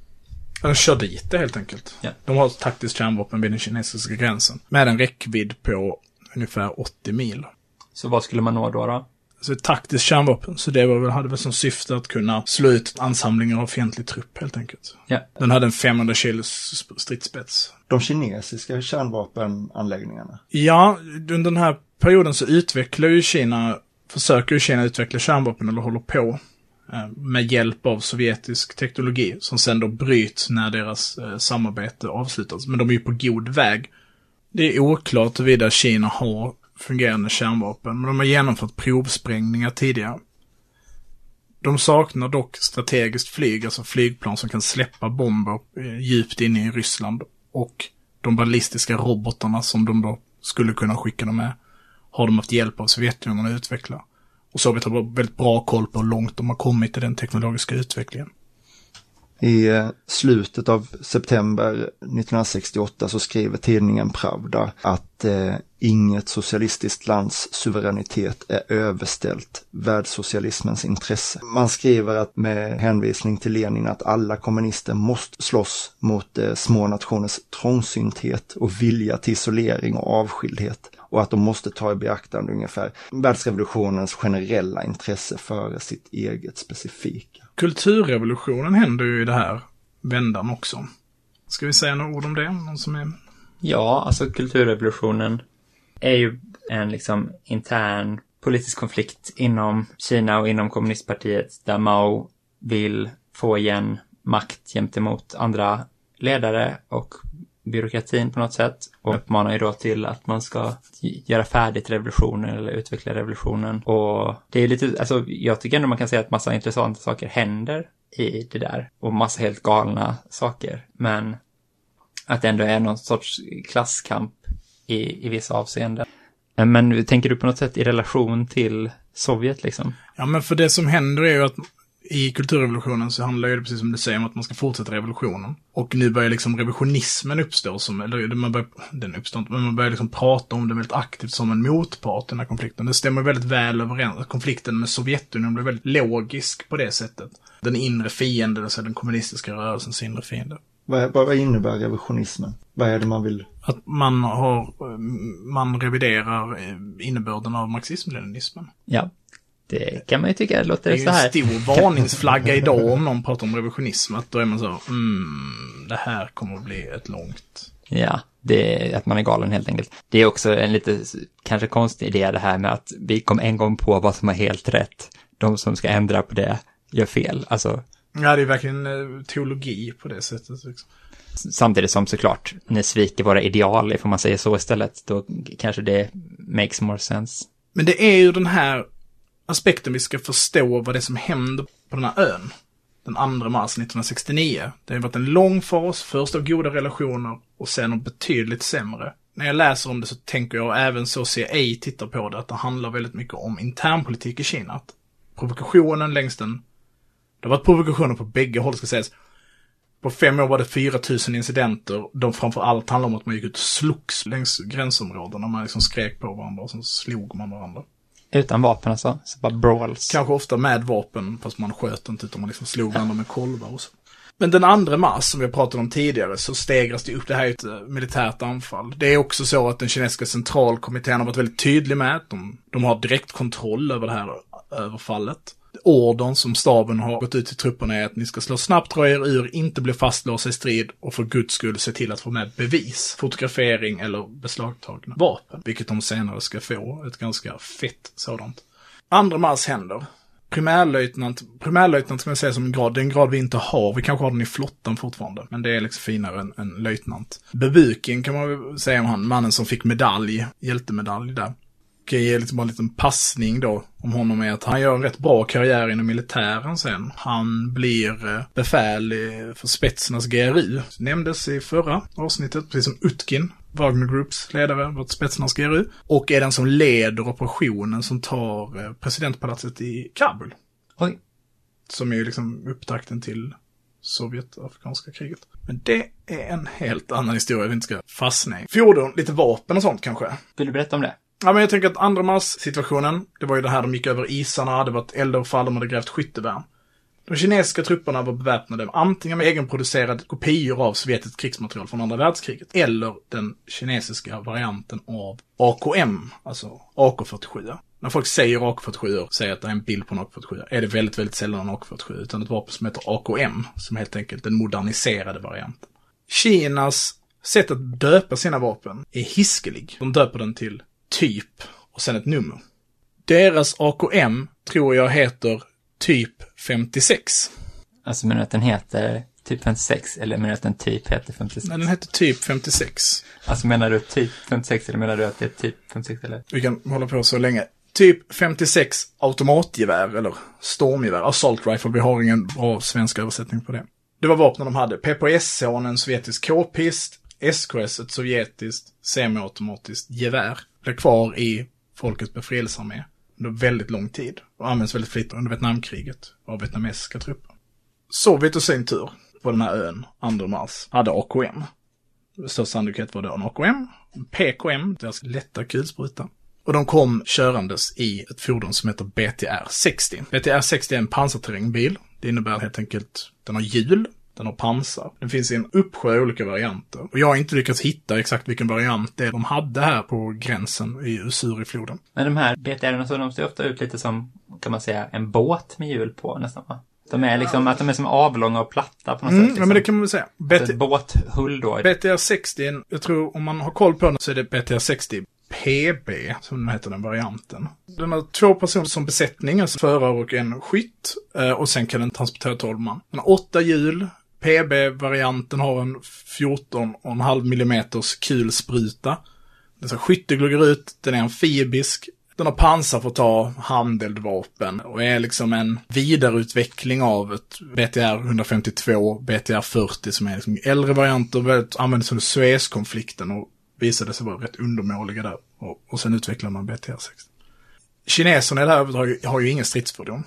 De kör dit det helt enkelt. Ja. De har taktiskt kärnvapen vid den kinesiska gränsen. Med en räckvidd på ungefär 80 mil. Så vad skulle man nå då? då? Så ett taktiskt kärnvapen. Så det var väl, hade väl som syfte att kunna slå ut ansamlingar av fientlig trupp helt enkelt. Ja. Den hade en 500 kilos stridsspets. De kinesiska kärnvapenanläggningarna? Ja, under den här perioden så utvecklar ju Kina försöker ju Kina utveckla kärnvapen eller håller på eh, med hjälp av sovjetisk teknologi som sen då bryts när deras eh, samarbete avslutas. Men de är ju på god väg. Det är oklart huruvida Kina har fungerande kärnvapen, men de har genomfört provsprängningar tidigare. De saknar dock strategiskt flyg, alltså flygplan som kan släppa bomber eh, djupt inne i Ryssland. Och de ballistiska robotarna som de då skulle kunna skicka dem med har de haft hjälp av Sovjetunionen att utveckla. Och Sovjet har väldigt bra koll på hur långt de har kommit i den teknologiska utvecklingen. I eh, slutet av september 1968 så skriver tidningen Pravda att eh, inget socialistiskt lands suveränitet är överställt världssocialismens intresse. Man skriver att med hänvisning till Lenin att alla kommunister måste slåss mot eh, små nationers trångsynthet och vilja till isolering och avskildhet och att de måste ta i beaktande ungefär världsrevolutionens generella intresse före sitt eget specifika. Kulturrevolutionen händer ju i det här vändan också. Ska vi säga några ord om det? Någon som är... Ja, alltså kulturrevolutionen är ju en liksom intern politisk konflikt inom Kina och inom kommunistpartiet där Mao vill få igen makt gentemot andra ledare och byråkratin på något sätt och uppmanar ju då till att man ska göra färdigt revolutionen eller utveckla revolutionen. Och det är lite, alltså jag tycker ändå man kan säga att massa intressanta saker händer i det där och massa helt galna saker. Men att det ändå är någon sorts klasskamp i, i vissa avseenden. Men tänker du på något sätt i relation till Sovjet liksom? Ja, men för det som händer är ju att i kulturrevolutionen så handlar det precis som du säger om att man ska fortsätta revolutionen. Och nu börjar liksom revisionismen uppstå som, eller man börjar, den uppstår inte, men man börjar liksom prata om det väldigt aktivt som en motpart i den här konflikten. Det stämmer väldigt väl överens. Konflikten med Sovjetunionen blir väldigt logisk på det sättet. Den inre fienden, alltså den kommunistiska rörelsens inre fiende. Vad, vad innebär revisionismen? Vad är det man vill? Att man har, man reviderar innebörden av marxism-leninismen. Ja, det kan man ju tycka låter så här. Det är ju en stor varningsflagga idag om någon pratar om revisionism. Att då är man så, mm, det här kommer att bli ett långt... Ja, det är att man är galen helt enkelt. Det är också en lite, kanske konstig idé det här med att vi kom en gång på vad som är helt rätt. De som ska ändra på det gör fel. Alltså... Ja, det är verkligen eh, teologi på det sättet. Liksom. Samtidigt som såklart, ni sviker våra ideal, får man säga så istället, då kanske det makes more sense. Men det är ju den här aspekten vi ska förstå vad det är som händer på den här ön. Den 2 mars 1969. Det har varit en lång fas, först av goda relationer och sen av betydligt sämre. När jag läser om det så tänker jag, och även så CIA tittar på det, att det handlar väldigt mycket om internpolitik i Kina. Att provokationen längs den, det har varit provokationer på bägge håll ska sägas. På fem år var det 4000 incidenter. De framför allt handlar om att man gick ut och slogs längs gränsområdena. Man liksom skrek på varandra och sen slog man varandra. Utan vapen alltså? Så bara brawls? Kanske ofta med vapen, fast man sköt inte utan man liksom slog varandra med kolvar och så. Men den 2 mars, som vi pratade om tidigare, så stegras det upp. Det här är ett eh, militärt anfall. Det är också så att den kinesiska centralkommittén har varit väldigt tydlig med att de, de har direkt kontroll över det här eh, överfallet ordern som staben har gått ut till trupperna är att ni ska slå snabbt, dra er ur, inte bli fastlåsta i strid och för guds skull se till att få med bevis, fotografering eller beslagtagna vapen. Vilket de senare ska få, ett ganska fett sådant. Andra mars händer. Primärlöjtnant, primärlöjtnant ska man säga som en grad, det är en grad vi inte har, vi kanske har den i flottan fortfarande, men det är liksom finare än, än löjtnant. Bebuken kan man väl säga om han, mannen som fick medalj, hjältemedalj där och ge liksom bara en liten passning då om honom är att han gör en rätt bra karriär inom militären sen. Han blir eh, befäl för Spetsnas GRU. Nämndes i förra avsnittet, precis som Utkin, Wagner Groups ledare, vårt Spetsnas GRU. Och är den som leder operationen som tar eh, presidentpalatset i Kabul. Oj. Som är liksom upptakten till Sovjet-afrikanska kriget. Men det är en helt annan historia vi inte ska fastna i. Fordon, lite vapen och sånt kanske. Vill du berätta om det? Ja, men jag tänker att andra mars-situationen, det var ju det här de gick över isarna, det var ett eldöverfall, de hade grävt skyttevärn. De kinesiska trupperna var beväpnade antingen med egenproducerade kopior av sovjetiskt krigsmaterial från andra världskriget, eller den kinesiska varianten av AKM, alltså AK47. När folk säger AK47, säger att det är en bild på en AK47, är det väldigt, väldigt sällan en AK47, utan ett vapen som heter AKM, som helt enkelt den moderniserade varianten. Kinas sätt att döpa sina vapen är hiskelig. De döper den till typ och sen ett nummer. Deras AKM tror jag heter typ 56. Alltså menar du att den heter typ 56 eller menar du att den typ heter 56? Nej, den heter typ 56. Alltså menar du typ 56 eller menar du att det är typ 56 eller? Vi kan hålla på så länge. Typ 56 automatgevär eller stormgevär, assault rifle, vi har ingen bra svensk översättning på det. Det var vapnen de hade. PPSH, en sovjetisk k-pist, SKS, ett sovjetiskt semiautomatiskt gevär är kvar i folkets befrielsearmé under väldigt lång tid och används väldigt flitigt under Vietnamkriget av vietnamesiska trupper. Sovjet och sin tur. på den här ön, 2 mars, hade AKM. Största sannolikhet var det en AKM. PKM, deras lätta kulspruta. Och de kom körandes i ett fordon som heter BTR 60. BTR 60 är en pansarterrängbil. Det innebär helt enkelt, den har hjul, den har pansar. Den finns i en uppsjö olika varianter. Och jag har inte lyckats hitta exakt vilken variant det är de hade här på gränsen i Usurifloden. Men de här BTR, så de ser ofta ut lite som, kan man säga, en båt med hjul på nästan va? De är liksom, att de är som avlånga och platta på något Mm, sätt. ja, Liksom. men det kan man väl säga. Alltså BT ett båthull då. BTR 60, jag tror om man har koll på den så är det BTR 60 PB, som den heter den varianten. Den har två personer som besättning, alltså förare och en skytt. eh, Och sen kan den transportera 12 man. Den har åtta hjul. PB-varianten har en 14,5 mm kulspruta. Den ser skyttegluggar ut, den är amfibisk. Den har pansar för att ta handeldvapen och är liksom en vidareutveckling av ett BTR 152, BTR 40 som är liksom äldre varianter, väldigt användes under Suezkonflikten och visade sig vara rätt undermåliga där. Och, och sen utvecklar man BTR 60. Kineserna i det här har ju, har ju ingen stridsfordon.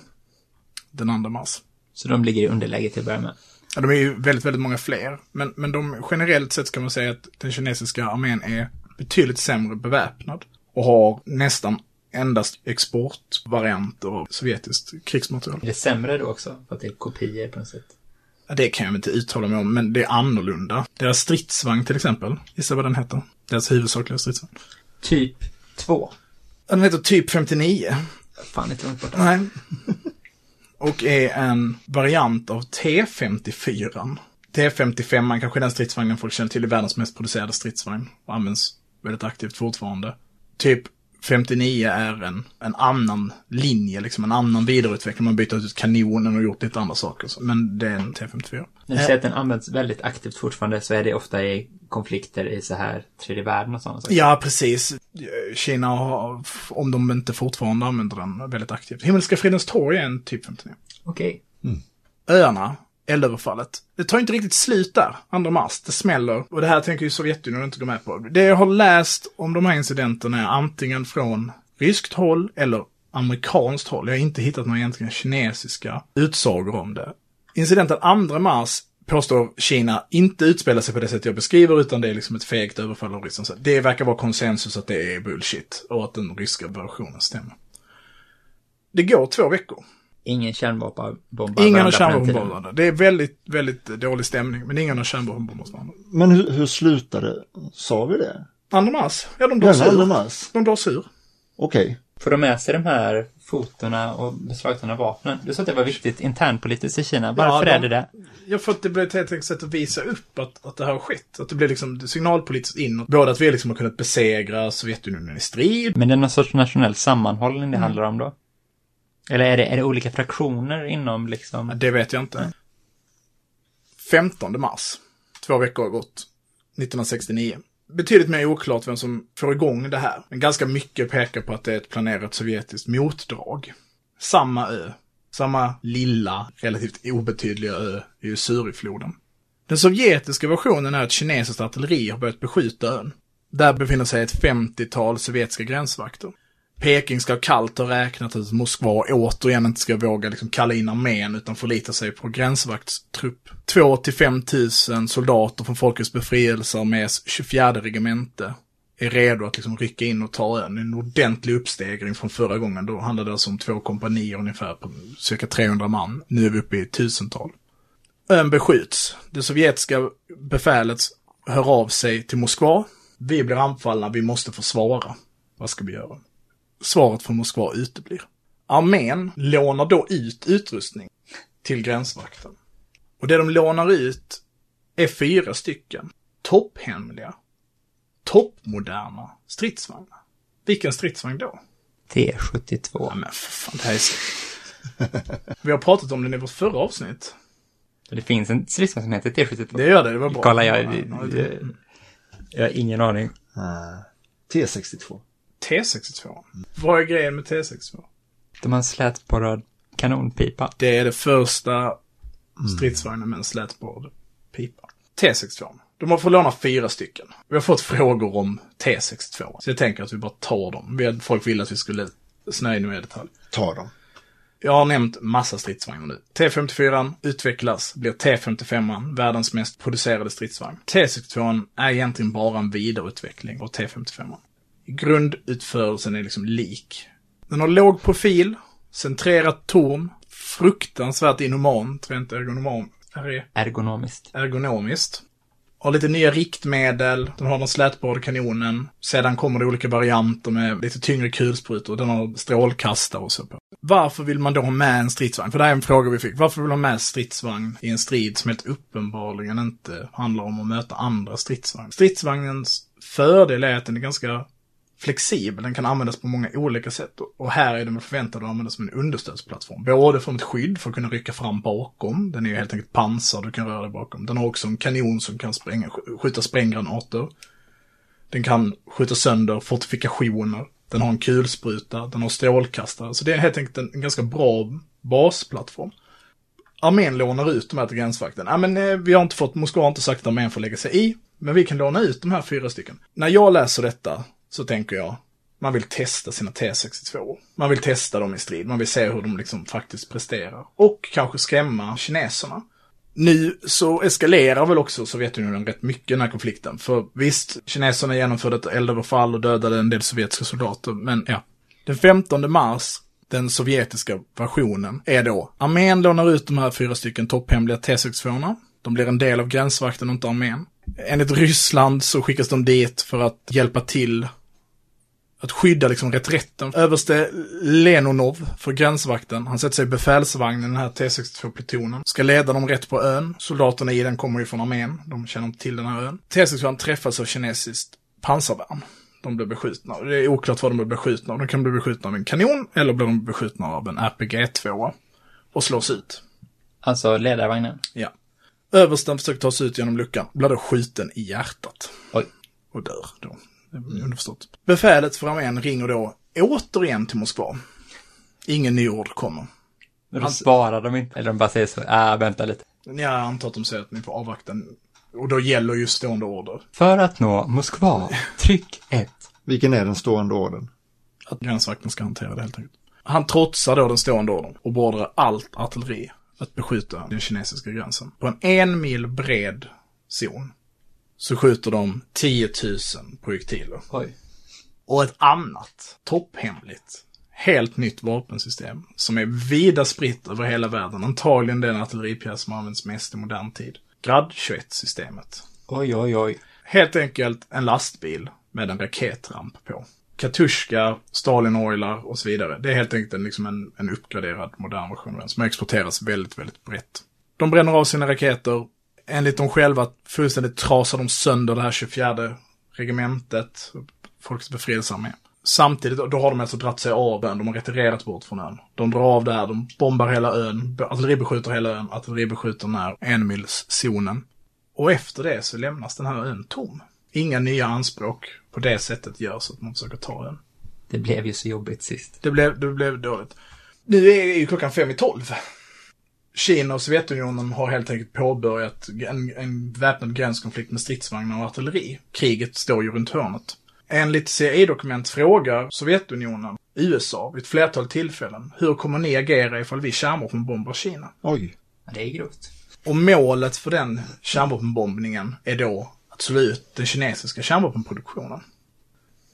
Den 2 mars. Så de ligger i underläge till att börja med. Ja, de är ju väldigt, väldigt många fler. Men, men de, generellt sett kan man säga att den kinesiska armén är betydligt sämre beväpnad. Och har nästan endast exportvarianter av sovjetiskt krigsmaterial. Är det sämre då också? För att det är kopior på något sätt? Ja, Det kan jag inte uttala mig om, men det är annorlunda. Deras stridsvagn till exempel, gissa vad den heter? Deras huvudsakliga stridsvagn. Typ 2. Ja, Den heter typ 59. Fan, inte långt borta. Nej. Och är en variant av T54. T55 kanske är den stridsvagnen folk känner till, är världens mest producerade stridsvagn. Och används väldigt aktivt fortfarande. Typ 59 är en, en annan linje, liksom en annan vidareutveckling. Man byter ut kanonen och gjort lite andra saker. så. Men det är en T54. När du säger att den används väldigt aktivt fortfarande så är det ofta i konflikter i så här tredje världen och sådana saker. Ja, precis. Kina har, om de inte fortfarande använder den väldigt aktivt. Himmelska fridens torg är en typ 59. Okej. öarna, eldöverfallet. Det tar inte riktigt slut där, 2 mars. Det smäller. Och det här tänker ju Sovjetunionen inte gå med på. Det jag har läst om de här incidenterna är antingen från ryskt håll eller amerikanskt håll. Jag har inte hittat några egentligen kinesiska utsagor om det. Incidenten 2 mars påstår Kina inte utspelar sig på det sätt jag beskriver, utan det är liksom ett fegt överfall av Ryssland. Det verkar vara konsensus att det är bullshit och att den ryska versionen stämmer. Det går två veckor. Ingen kärnvapenbomb. Ingen har kärnvapenbombande. Det är väldigt, väldigt dålig stämning, men ingen har kärnvapenbombande. Men hur, hur slutade, sa vi det? 2 mars, ja de 2 ur. De dras ur. Okej. Får de med sig de här fotona och beslagtagna vapnen? Du sa att det var viktigt internpolitiskt i Kina. Varför Ja, är de- det det? Ja, för att det blir ett helt enkelt sätt att visa upp att, att det här har skett. Att det blir liksom signalpolitiskt inåt. Både att vi liksom har kunnat besegra Sovjetunionen i strid. Men det är någon sorts nationell sammanhållning Mm. det handlar om då? Eller är det, är det olika fraktioner inom liksom? Det vet jag inte. 15 mars, två veckor har gått, 1969. Betydligt mer oklart vem som får igång det här. Men ganska mycket pekar på att det är ett planerat sovjetiskt motdrag. Samma ö. Samma lilla, relativt obetydliga ö i Usurifloden. Den sovjetiska versionen är att kinesiskt artilleri har börjat beskjuta ön. Där befinner sig ett 50-tal sovjetiska gränsvakter. Peking ska kallt ha räknat att Moskva återigen inte ska våga liksom kalla in armén utan förlita sig på gränsvaktstrupp. 2 till 5 tusen soldater från Folkets befrielsearmés 24 regemente är redo att liksom rycka in och ta ön. En ordentlig uppstegring från förra gången. Då handlade det alltså om två kompanier ungefär på cirka 300 man. Nu är vi uppe i tusental. Ön beskjuts. Det sovjetiska befälet hör av sig till Moskva. Vi blir anfallna, vi måste försvara. Vad ska vi göra? Svaret från Moskva uteblir. Armén lånar då ut utrustning till gränsvakten. Och det de lånar ut är fyra stycken topphemliga, toppmoderna stridsvagnar. Vilken stridsvagn då? T72. Ja men för fan, det här är så... <laughs> Vi har pratat om den i vårt förra avsnitt. Det finns en stridsvagn som heter T72. Det gör det, det var bra. Kolla, jag, Ja, ja, det- jag, jag har ingen aning. Ah, T62. T62. Vad är grejen med T62? De har en slätborrad kanonpipa. Det är det första stridsvagnen med en slätborrad pipa. T62. De har fått låna fyra stycken. Vi har fått frågor om T62. Så jag tänker att vi bara tar dem. Vi hade- Folk ville att vi skulle snöa in mer i detalj. Ta dem. Jag har nämnt massa stridsvagnar nu. T54 utvecklas, blir T55, världens mest producerade stridsvagn. T62 är egentligen bara en vidareutveckling av T55. Grundutförelsen är liksom lik. Den har låg profil, centrerat torn, fruktansvärt inhumant, rent ergonom, Ergonomiskt. ergonomiskt. Har lite nya riktmedel, den har den slätborrade kanonen. Sedan kommer det olika varianter med lite tyngre kulsprutor, den har strålkastare och så på. Varför vill man då ha med en stridsvagn? För det här är en fråga vi fick. Varför vill man ha med stridsvagn i en strid som helt uppenbarligen inte handlar om att möta andra stridsvagnar? Stridsvagnens fördel är att den är ganska flexibel, den kan användas på många olika sätt. Och här är den förväntad att användas som en understödsplattform. Både som ett skydd för att kunna rycka fram bakom, den är ju helt enkelt pansar, du kan röra dig bakom. Den har också en kanon som kan spränga, skjuta spränggranater. Den kan skjuta sönder fortifikationer. Den har en kulspruta, den har strålkastare. Så det är helt enkelt en, en ganska bra basplattform. Armén lånar ut de här till gränsvakten. Ja, men eh, vi har inte fått, Moskva har inte sagt att armén får lägga sig i. Men vi kan låna ut de här fyra stycken. När jag läser detta så tänker jag, man vill testa sina T62. Man vill testa dem i strid, man vill se hur de liksom faktiskt presterar. Och kanske skrämma kineserna. Nu så eskalerar väl också Sovjetunionen rätt mycket den här konflikten. För visst, kineserna genomförde ett eldöverfall och dödade en del sovjetiska soldater, men ja. Den 15 mars, den sovjetiska versionen, är då armén lånar ut de här fyra stycken topphemliga T62. De blir en del av gränsvakten och inte armén. Enligt Ryssland så skickas de dit för att hjälpa till att skydda liksom reträtten. Överste Lenonov för gränsvakten, han sätter sig i befälsvagnen, den här T62-plutonen. Ska leda dem rätt på ön. Soldaterna i den kommer ju från armén, de känner inte till den här ön. T62 träffas av kinesiskt pansarvärn. De blir beskjutna. Det är oklart vad de blir beskjutna av. De kan bli beskjutna av en kanon eller blir de beskjutna av en RPG-2 och slås ut. Alltså ledarvagnen. Ja. Översten försöker ta sig ut genom luckan, blir då skjuten i hjärtat. Oj. Och dör då. Är underförstått. Befälet för armén ringer då återigen till Moskva. Ingen ny order kommer. Men då svarar de inte. Eller de bara säger så, ah, vänta lite. Jag antar att de säger att ni får avvakta. Och då gäller ju stående order. För att nå Moskva, tryck 1. Vilken är den stående orden? Att gränsvakten ska hantera det helt enkelt. Han trotsar då den stående ordern och beordrar allt artilleri att beskjuta den kinesiska gränsen. På en en mil bred zon så skjuter de 10 000 projektiler. Oj. Och ett annat, topphemligt, helt nytt vapensystem som är vida spritt över hela världen. Antagligen den artilleripjäs som används mest i modern tid. Grad 21-systemet. Oj, oj, oj. Helt enkelt en lastbil med en raketramp på. Katushka, Stalin-oilar och så vidare. Det är helt enkelt en, liksom en, en uppgraderad modern version av den som exporteras väldigt, väldigt brett. De bränner av sina raketer. Enligt dem själva fullständigt trasar de sönder det här 24 regementet, Folkets befrielsearmé. Samtidigt, då har de alltså dratt sig av ön, de har retirerat bort från ön. De drar av där, de bombar hela ön, artilleribeskjuter hela ön, artilleribeskjuter när enmilszonen. Och efter det så lämnas den här ön tom. Inga nya anspråk på det sättet görs att man försöker ta ön. Det blev ju så jobbigt sist. Det blev, det blev dåligt. Nu är ju klockan fem i tolv. Kina och Sovjetunionen har helt enkelt påbörjat en, en väpnad gränskonflikt med stridsvagnar och artilleri. Kriget står ju runt hörnet. Enligt CIA-dokument frågar Sovjetunionen USA vid ett flertal tillfällen hur kommer ni agera ifall vi kärnvapenbombar Kina? Oj. Det är grovt. Och målet för den kärnvapenbombningen är då att slå ut den kinesiska kärnvapenproduktionen.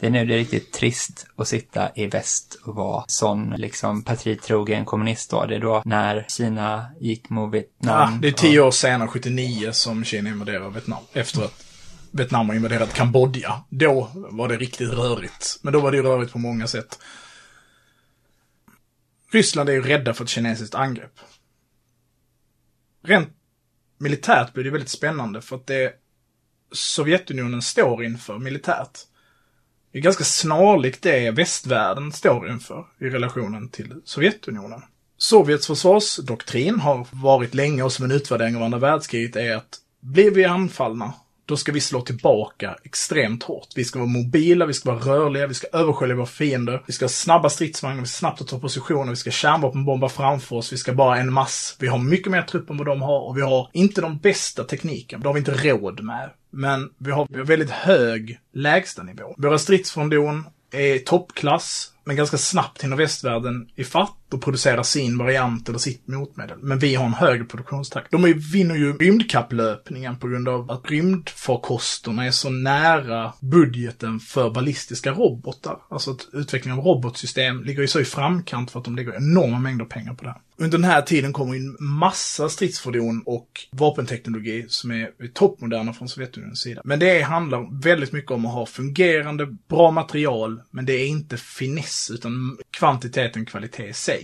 Det är nu det är riktigt trist att sitta i väst och vara sån liksom partitrogen kommunist då. Det är då när Kina gick mot Vietnam. Ja, det är tio år senare, 79, som Kina invaderar Vietnam. Efter att Vietnam har invaderat Kambodja. Då var det riktigt rörigt. Men då var det ju rörigt på många sätt. Ryssland är ju rädda för ett kinesiskt angrepp. Rent militärt blir det väldigt spännande för att det Sovjetunionen står inför militärt är ganska snarlikt det västvärlden står inför i relationen till Sovjetunionen. Sovjets försvarsdoktrin har varit länge och som en utvärdering av andra världskriget är att blir vi anfallna, då ska vi slå tillbaka extremt hårt. Vi ska vara mobila, vi ska vara rörliga, vi ska överskölja våra fiender, vi ska ha snabba stridsvagnar, vi ska snabbt ta positioner, vi ska kärnvapenbomba framför oss, vi ska bara en mass. Vi har mycket mer trupp än vad de har och vi har inte de bästa teknikerna, det har vi inte råd med. Men vi har, vi har väldigt hög lägstanivå. Våra stridsfordon är toppklass. Men ganska snabbt hinner västvärlden ifatt. fatt och producerar sin variant eller sitt motmedel. Men vi har en högre produktionstakt. De vinner ju rymdkapplöpningen på grund av att rymdfarkosterna är så nära budgeten för ballistiska robotar. Alltså att utvecklingen av robotsystem ligger ju så i framkant för att de lägger enorma mängder pengar på det här. Under den här tiden kommer en massa stridsfordon och vapenteknologi som är toppmoderna från Sovjetunionens sida. Men det handlar väldigt mycket om att ha fungerande, bra material, men det är inte finess, utan kvantiteten, kvalitet i sig.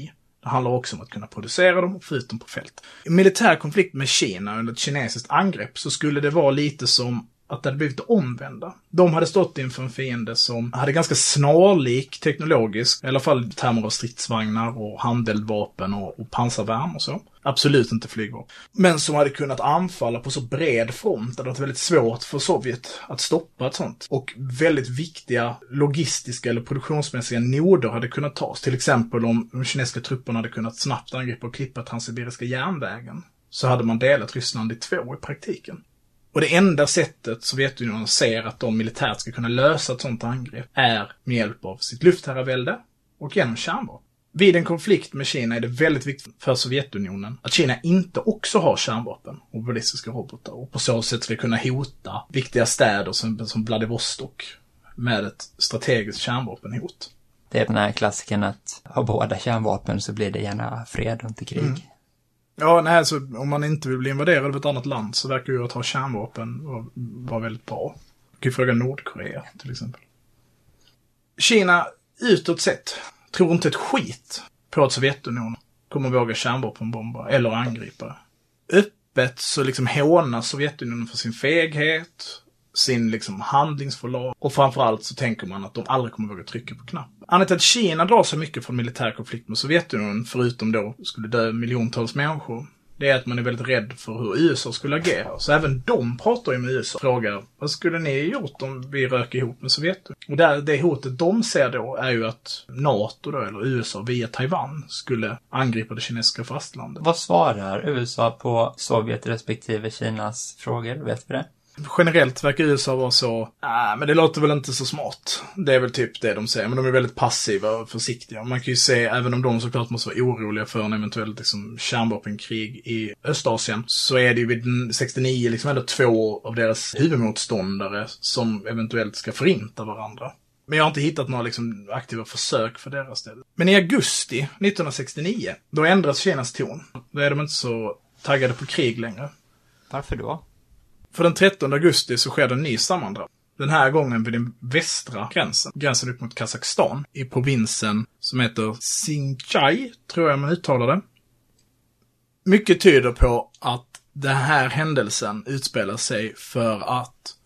Det handlar också om att kunna producera dem och få ut dem på fält. I militär konflikt med Kina, under ett kinesiskt angrepp, så skulle det vara lite som att det hade blivit det omvända. De hade stått inför en fiende som hade ganska snarlik teknologisk, i alla fall i termer av stridsvagnar och handeldvapen och, och pansarvärn och så. Absolut inte flygvapen. Men som hade kunnat anfalla på så bred front, det hade varit väldigt svårt för Sovjet att stoppa ett sånt. Och väldigt viktiga logistiska eller produktionsmässiga noder hade kunnat tas. Till exempel om de kinesiska trupperna hade kunnat snabbt angripa och klippa Transsibiriska järnvägen. Så hade man delat Ryssland i två i praktiken. Och det enda sättet Sovjetunionen ser att de militärt ska kunna lösa ett sånt angrepp är med hjälp av sitt luftherravälde och genom kärnvapen. Vid en konflikt med Kina är det väldigt viktigt för Sovjetunionen att Kina inte också har kärnvapen och ballistiska robotar och på så sätt ska kunna hota viktiga städer som, som Vladivostok med ett strategiskt kärnvapenhot. Det är den här klassikern att ha båda kärnvapen så blir det gärna fred och inte krig. Mm. Ja, nej, alltså om man inte vill bli invaderad av ett annat land så verkar ju att ha kärnvapen vara väldigt bra. Du kan ju fråga Nordkorea till exempel. Kina, utåt sett, tror inte ett skit på att Sovjetunionen kommer våga kärnvapenbomba eller angripa. Öppet så liksom hånas Sovjetunionen för sin feghet, sin liksom handlingsförlag och framförallt så tänker man att de aldrig kommer våga trycka på knappen. Anledningen till att Kina drar sig mycket från militär konflikt med Sovjetunionen, förutom då skulle dö miljontals människor, det är att man är väldigt rädd för hur USA skulle agera. Så även de pratar ju med USA och frågar vad skulle ni gjort om vi rök ihop med Sovjetunionen? Och där, det hotet de ser då är ju att NATO då, eller USA via Taiwan skulle angripa det kinesiska fastlandet. Vad svarar USA på Sovjet respektive Kinas frågor? Vet vi det? Generellt verkar USA vara så, äh, men det låter väl inte så smart. Det är väl typ det de säger, men de är väldigt passiva och försiktiga. Man kan ju se, även om de såklart måste vara oroliga för en eventuell liksom, kärnvapenkrig i Östasien, så är det ju vid 69 liksom ändå två av deras huvudmotståndare som eventuellt ska förinta varandra. Men jag har inte hittat några liksom, aktiva försök för deras del. Men i augusti 1969, då ändras Kinas ton. Då är de inte så taggade på krig längre. Varför då? För den 13 augusti så sker det en ny sammandrabbning. Den här gången vid den västra gränsen, gränsen upp mot Kazakstan, i provinsen som heter Xinjiang, tror jag man uttalar det. Mycket tyder på att den här händelsen utspelar sig för att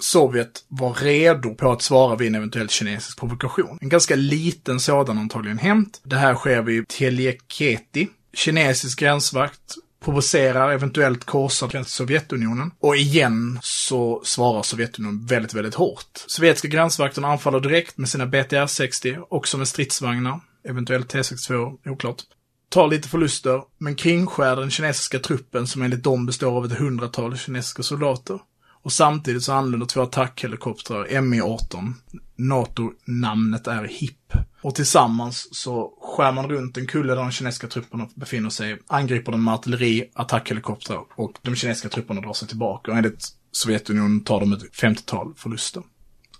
Sovjet var redo på att svara vid en eventuell kinesisk provokation. En ganska liten sådan antagligen hänt. Det här sker vid Teljeketi, kinesisk gränsvakt provocerar, eventuellt korsar Sovjetunionen. Och igen så svarar Sovjetunionen väldigt, väldigt hårt. Sovjetiska gränsvakterna anfaller direkt med sina BTR-60, också med stridsvagnar, eventuellt T62, oklart. Tar lite förluster, men kringskär den kinesiska truppen som enligt dem består av ett hundratal kinesiska soldater. Och samtidigt så anländer två attackhelikoptrar, Mi-18. NATO-namnet är HIP. Och tillsammans så skär man runt en kulle där de kinesiska trupperna befinner sig, angriper dem med artilleri, attackhelikoptrar och de kinesiska trupperna drar sig tillbaka. Och enligt Sovjetunionen tar de ett 50-tal förluster.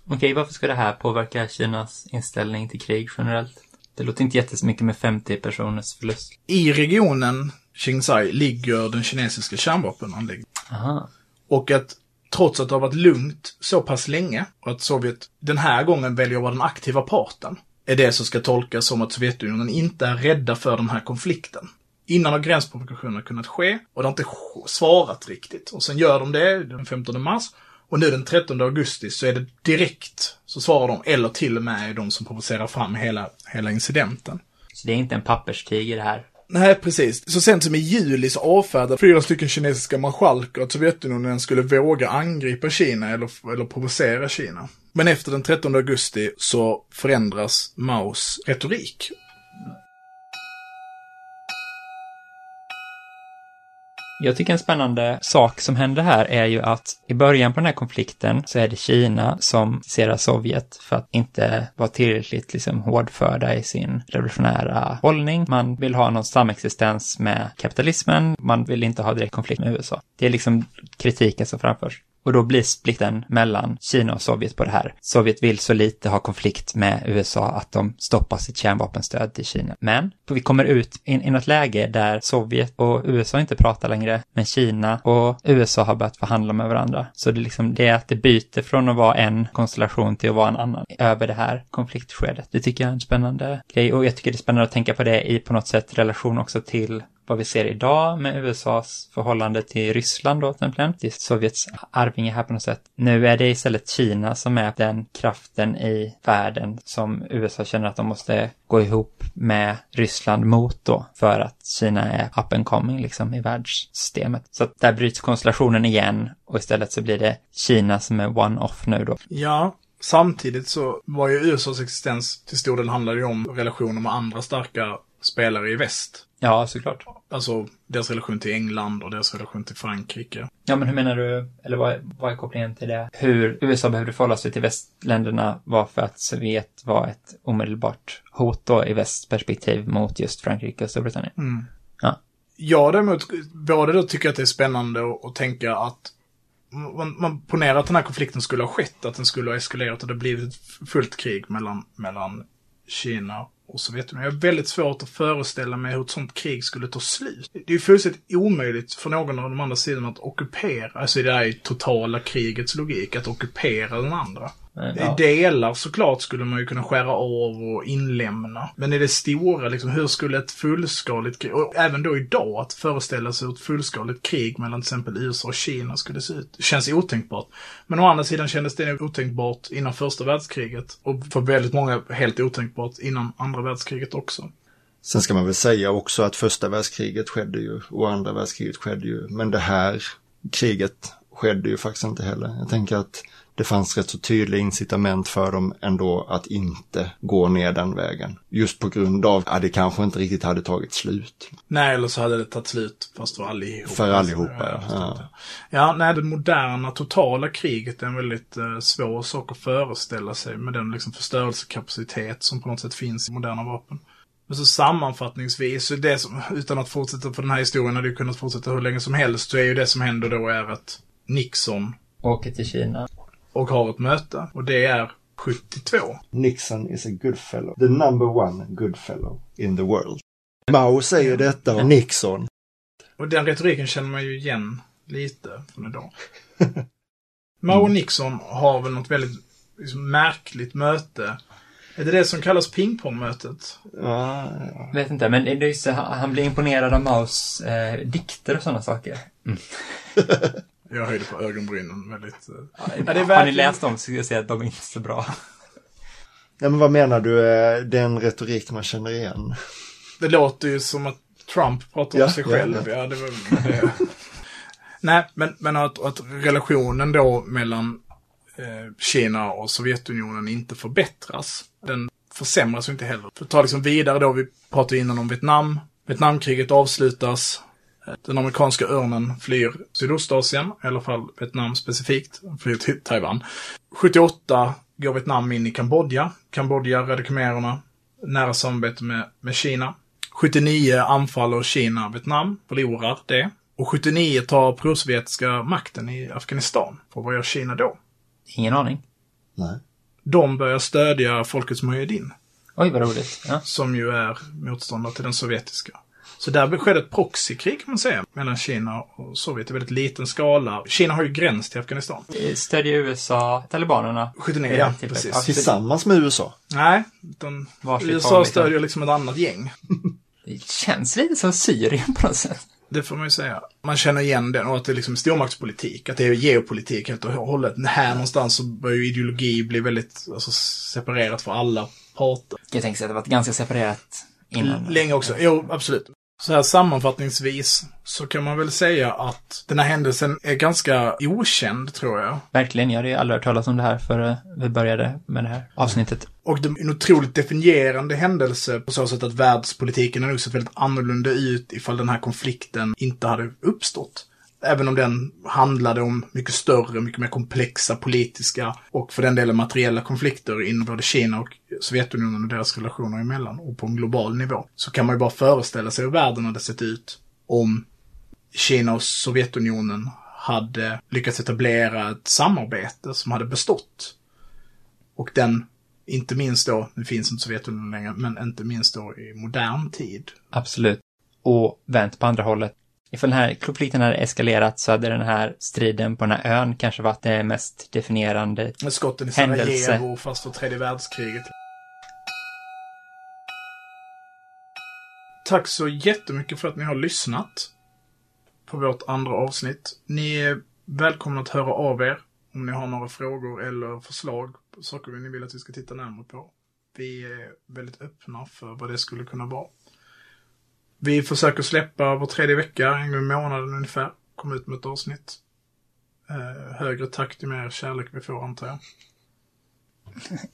Okej, varför ska det här påverka Kinas inställning till krig generellt? Det låter inte jättemycket med 50 personers förlust. I regionen Qinghai ligger den kinesiska kärnvapenanläggningen. Aha. Och att trots att det har varit lugnt så pass länge och att Sovjet den här gången väljer att vara den aktiva parten, är det som ska tolkas som att Sovjetunionen inte är rädda för den här konflikten. Innan har gränsprovokationerna kunnat ske och det har inte svarat riktigt. Och sen gör de det den 15 mars. Och nu den 13 augusti så är det direkt så svarar de, eller till och med är de som provocerar fram hela, hela incidenten. Så det är inte en papperstiger här? Nej, precis. Så sent som i juli så avfärdade fyra stycken kinesiska marskalker att Sovjetunionen skulle våga angripa Kina eller, eller provocera Kina. Men efter den 13 augusti så förändras Maos retorik. Jag tycker en spännande sak som händer här är ju att i början på den här konflikten så är det Kina som ser Sovjet för att inte vara tillräckligt liksom hårdförda i sin revolutionära hållning. Man vill ha någon samexistens med kapitalismen, man vill inte ha direkt konflikt med USA. Det är liksom kritiken som framförs. Och då blir splitten mellan Kina och Sovjet på det här. Sovjet vill så lite ha konflikt med USA att de stoppar sitt kärnvapenstöd till Kina. Men vi kommer ut i, i något läge där Sovjet och USA inte pratar längre, men Kina och USA har börjat förhandla med varandra. Så det är liksom det att det byter från att vara en konstellation till att vara en annan över det här konfliktskedet. Det tycker jag är en spännande grej och jag tycker det är spännande att tänka på det i på något sätt relation också till vad vi ser idag med USAs förhållande till Ryssland då till exempel, till Sovjets arvinge här på något sätt. Nu är det istället Kina som är den kraften i världen som USA känner att de måste gå ihop med Ryssland mot då, för att Kina är up and coming liksom i världssystemet. Så att där bryts konstellationen igen och istället så blir det Kina som är one-off nu då. Ja, samtidigt så var ju USAs existens till stor del handlade ju om relationer med andra starka spelare i väst. Ja, såklart. Alltså deras relation till England och deras relation till Frankrike. Ja, men hur menar du, eller vad, är- vad är kopplingen till det? Hur USA behövde förhålla sig till västländerna var för att Sovjet var ett omedelbart hot då i västperspektiv mot just Frankrike och Storbritannien. Mm. Ja. Jag däremot, både då tycker jag att det är spännande att, att tänka att man, man ponerar att den här konflikten skulle ha skett, att den skulle ha eskalerat och det blivit ett fullt krig mellan, mellan Kina och Sovjetunionen. Jag har väldigt svårt att föreställa mig hur ett sånt krig skulle ta slut. Det är ju fullständigt omöjligt för någon av de andra sidorna att ockupera, alltså det är i totala krigets logik, att ockupera den andra. Ja. I delar såklart skulle man ju kunna skära av och inlämna. Men i det stora, liksom, hur skulle ett fullskaligt krig, och även då idag, att föreställa sig hur ett fullskaligt krig mellan till exempel USA och Kina skulle se ut, känns otänkbart. Men å andra sidan kändes det otänkbart innan första världskriget. Och för väldigt många helt otänkbart innan andra världskriget också. Sen ska man väl säga också att första världskriget skedde ju och andra världskriget skedde ju. Men det här kriget skedde ju faktiskt inte heller. Jag tänker att det fanns rätt så tydliga incitament för dem ändå att inte gå ner den vägen. Just på grund av att det kanske inte riktigt hade tagit slut. Nej, eller så hade det tagit slut fast för allihopa. För allihopa, ja. ja. nej, det moderna totala kriget är en väldigt eh, svår sak att föreställa sig med den liksom förstörelsekapacitet som på något sätt finns i moderna vapen. Men så sammanfattningsvis, så det som, utan att fortsätta för den här historien hade ju kunnat fortsätta hur länge som helst, så är ju det som händer då är att Nixon Åker till Kina. Och har ett möte. Och det är 72. Nixon is a good fellow. The number one good fellow in the world. Mao säger detta om Nixon. Och den retoriken känner man ju igen lite från idag. <laughs> Mao och Nixon har väl något väldigt liksom, märkligt möte. Är det det som kallas pingpongmötet? Ja, ja. Vet inte, men det är det, han blir imponerad av Maos eh, dikter och sådana saker. <laughs> Jag höjde på ögonbrynen väldigt. eh. Ja, det är Har ni verkligen- läst dem så ska jag säga att de är inte så bra. ja men vad menar du? eh, Den retorik man känner igen? Det låter ju som att Trump pratar Ja, om sig ja, själv. Ja, det var det. Nej, men, men att, att relationen då mellan eh, Kina och Sovjetunionen inte förbättras. Den försämras ju inte heller. För att ta liksom vidare då, vi pratade innan om Vietnam. Vietnamkriget avslutas. Den amerikanska örnen flyr Sydostasien, i alla fall Vietnam specifikt, flyr till Taiwan. 78 går Vietnam in i Kambodja. Kambodja, radikalmererna, nära samarbete med, med Kina. 79 anfaller Kina Vietnam, förlorar det. Och 79 tar prosovjetiska makten i Afghanistan. Och vad gör Kina då? Ingen aning. Nej. De börjar stödja Folkets Mujahedin, Oj, vad roligt. Ja. som ju är motståndare till den sovjetiska. Så där skedde ett proxykrig kan man säga, mellan Kina och Sovjet i väldigt liten skala. Kina har ju gräns till Afghanistan. Stödjer USA talibanerna? 79, vid ja, tillfället? precis. Ja, Tillsammans med USA. Nej, utan Varsitt USA liksom. stödjer liksom ett annat gäng. <laughs> Det känns lite som Syrien på något sätt. Det får man ju säga. Man känner igen den och att det är liksom stormaktspolitik, att det är geopolitik helt och hållet. Här någonstans så börjar ju ideologi bli väldigt alltså, separerat för alla parter. Jag tänker säga att det varit ganska separerat innan. Länge också, jo absolut. Så här sammanfattningsvis så kan man väl säga att den här händelsen är ganska okänd, tror jag. Verkligen, jag hade ju aldrig hört talas om det här före vi började med det här avsnittet. Och det är en otroligt definierande händelse på så sätt att världspolitiken har nog sett väldigt annorlunda ut ifall den här konflikten inte hade uppstått. Även om den handlade om mycket större, mycket mer komplexa politiska och för den delen materiella konflikter inom både Kina och Sovjetunionen och deras relationer emellan och på en global nivå. Så kan man ju bara föreställa sig hur världen hade sett ut om Kina och Sovjetunionen hade lyckats etablera ett samarbete som hade bestått. Och den, inte minst då, nu finns inte Sovjetunionen längre, men inte minst då i modern tid. Absolut. Och vänt på andra hållet. Ifall den här konflikten hade eskalerat så hade den här striden på den här ön kanske varit det mest definierande. Med skotten i Händelse. Sarajevo fast för tredje världskriget. Tack så jättemycket för att ni har lyssnat på vårt andra avsnitt. Ni är välkomna att höra av er om ni har några frågor eller förslag på saker ni vill att vi ska titta närmare på. Vi är väldigt öppna för vad det skulle kunna vara. Vi försöker släppa var tredje vecka, en gång i månaden ungefär. Komma ut med ett avsnitt. Eh, högre takt ju mer kärlek vi får antar jag.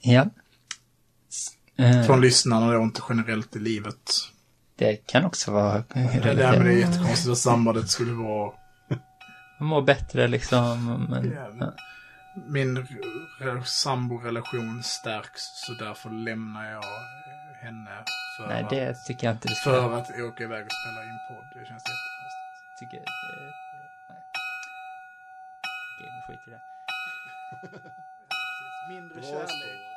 <laughs> Ja. Eh, Från lyssnarna då, inte generellt i livet. det kan också vara Det där med det relaterat. jättekonstiga sambandet skulle vara Må bättre liksom. Men, Ja. ja. min samborelation stärks så därför lämnar jag henne för, Nej, att, det tycker jag inte du ska för att åka iväg och spela in podd. Det känns jättekonstigt. tycker, eh, nej. Okej, nu skiter vi i det. <laughs> Mindre kärlek.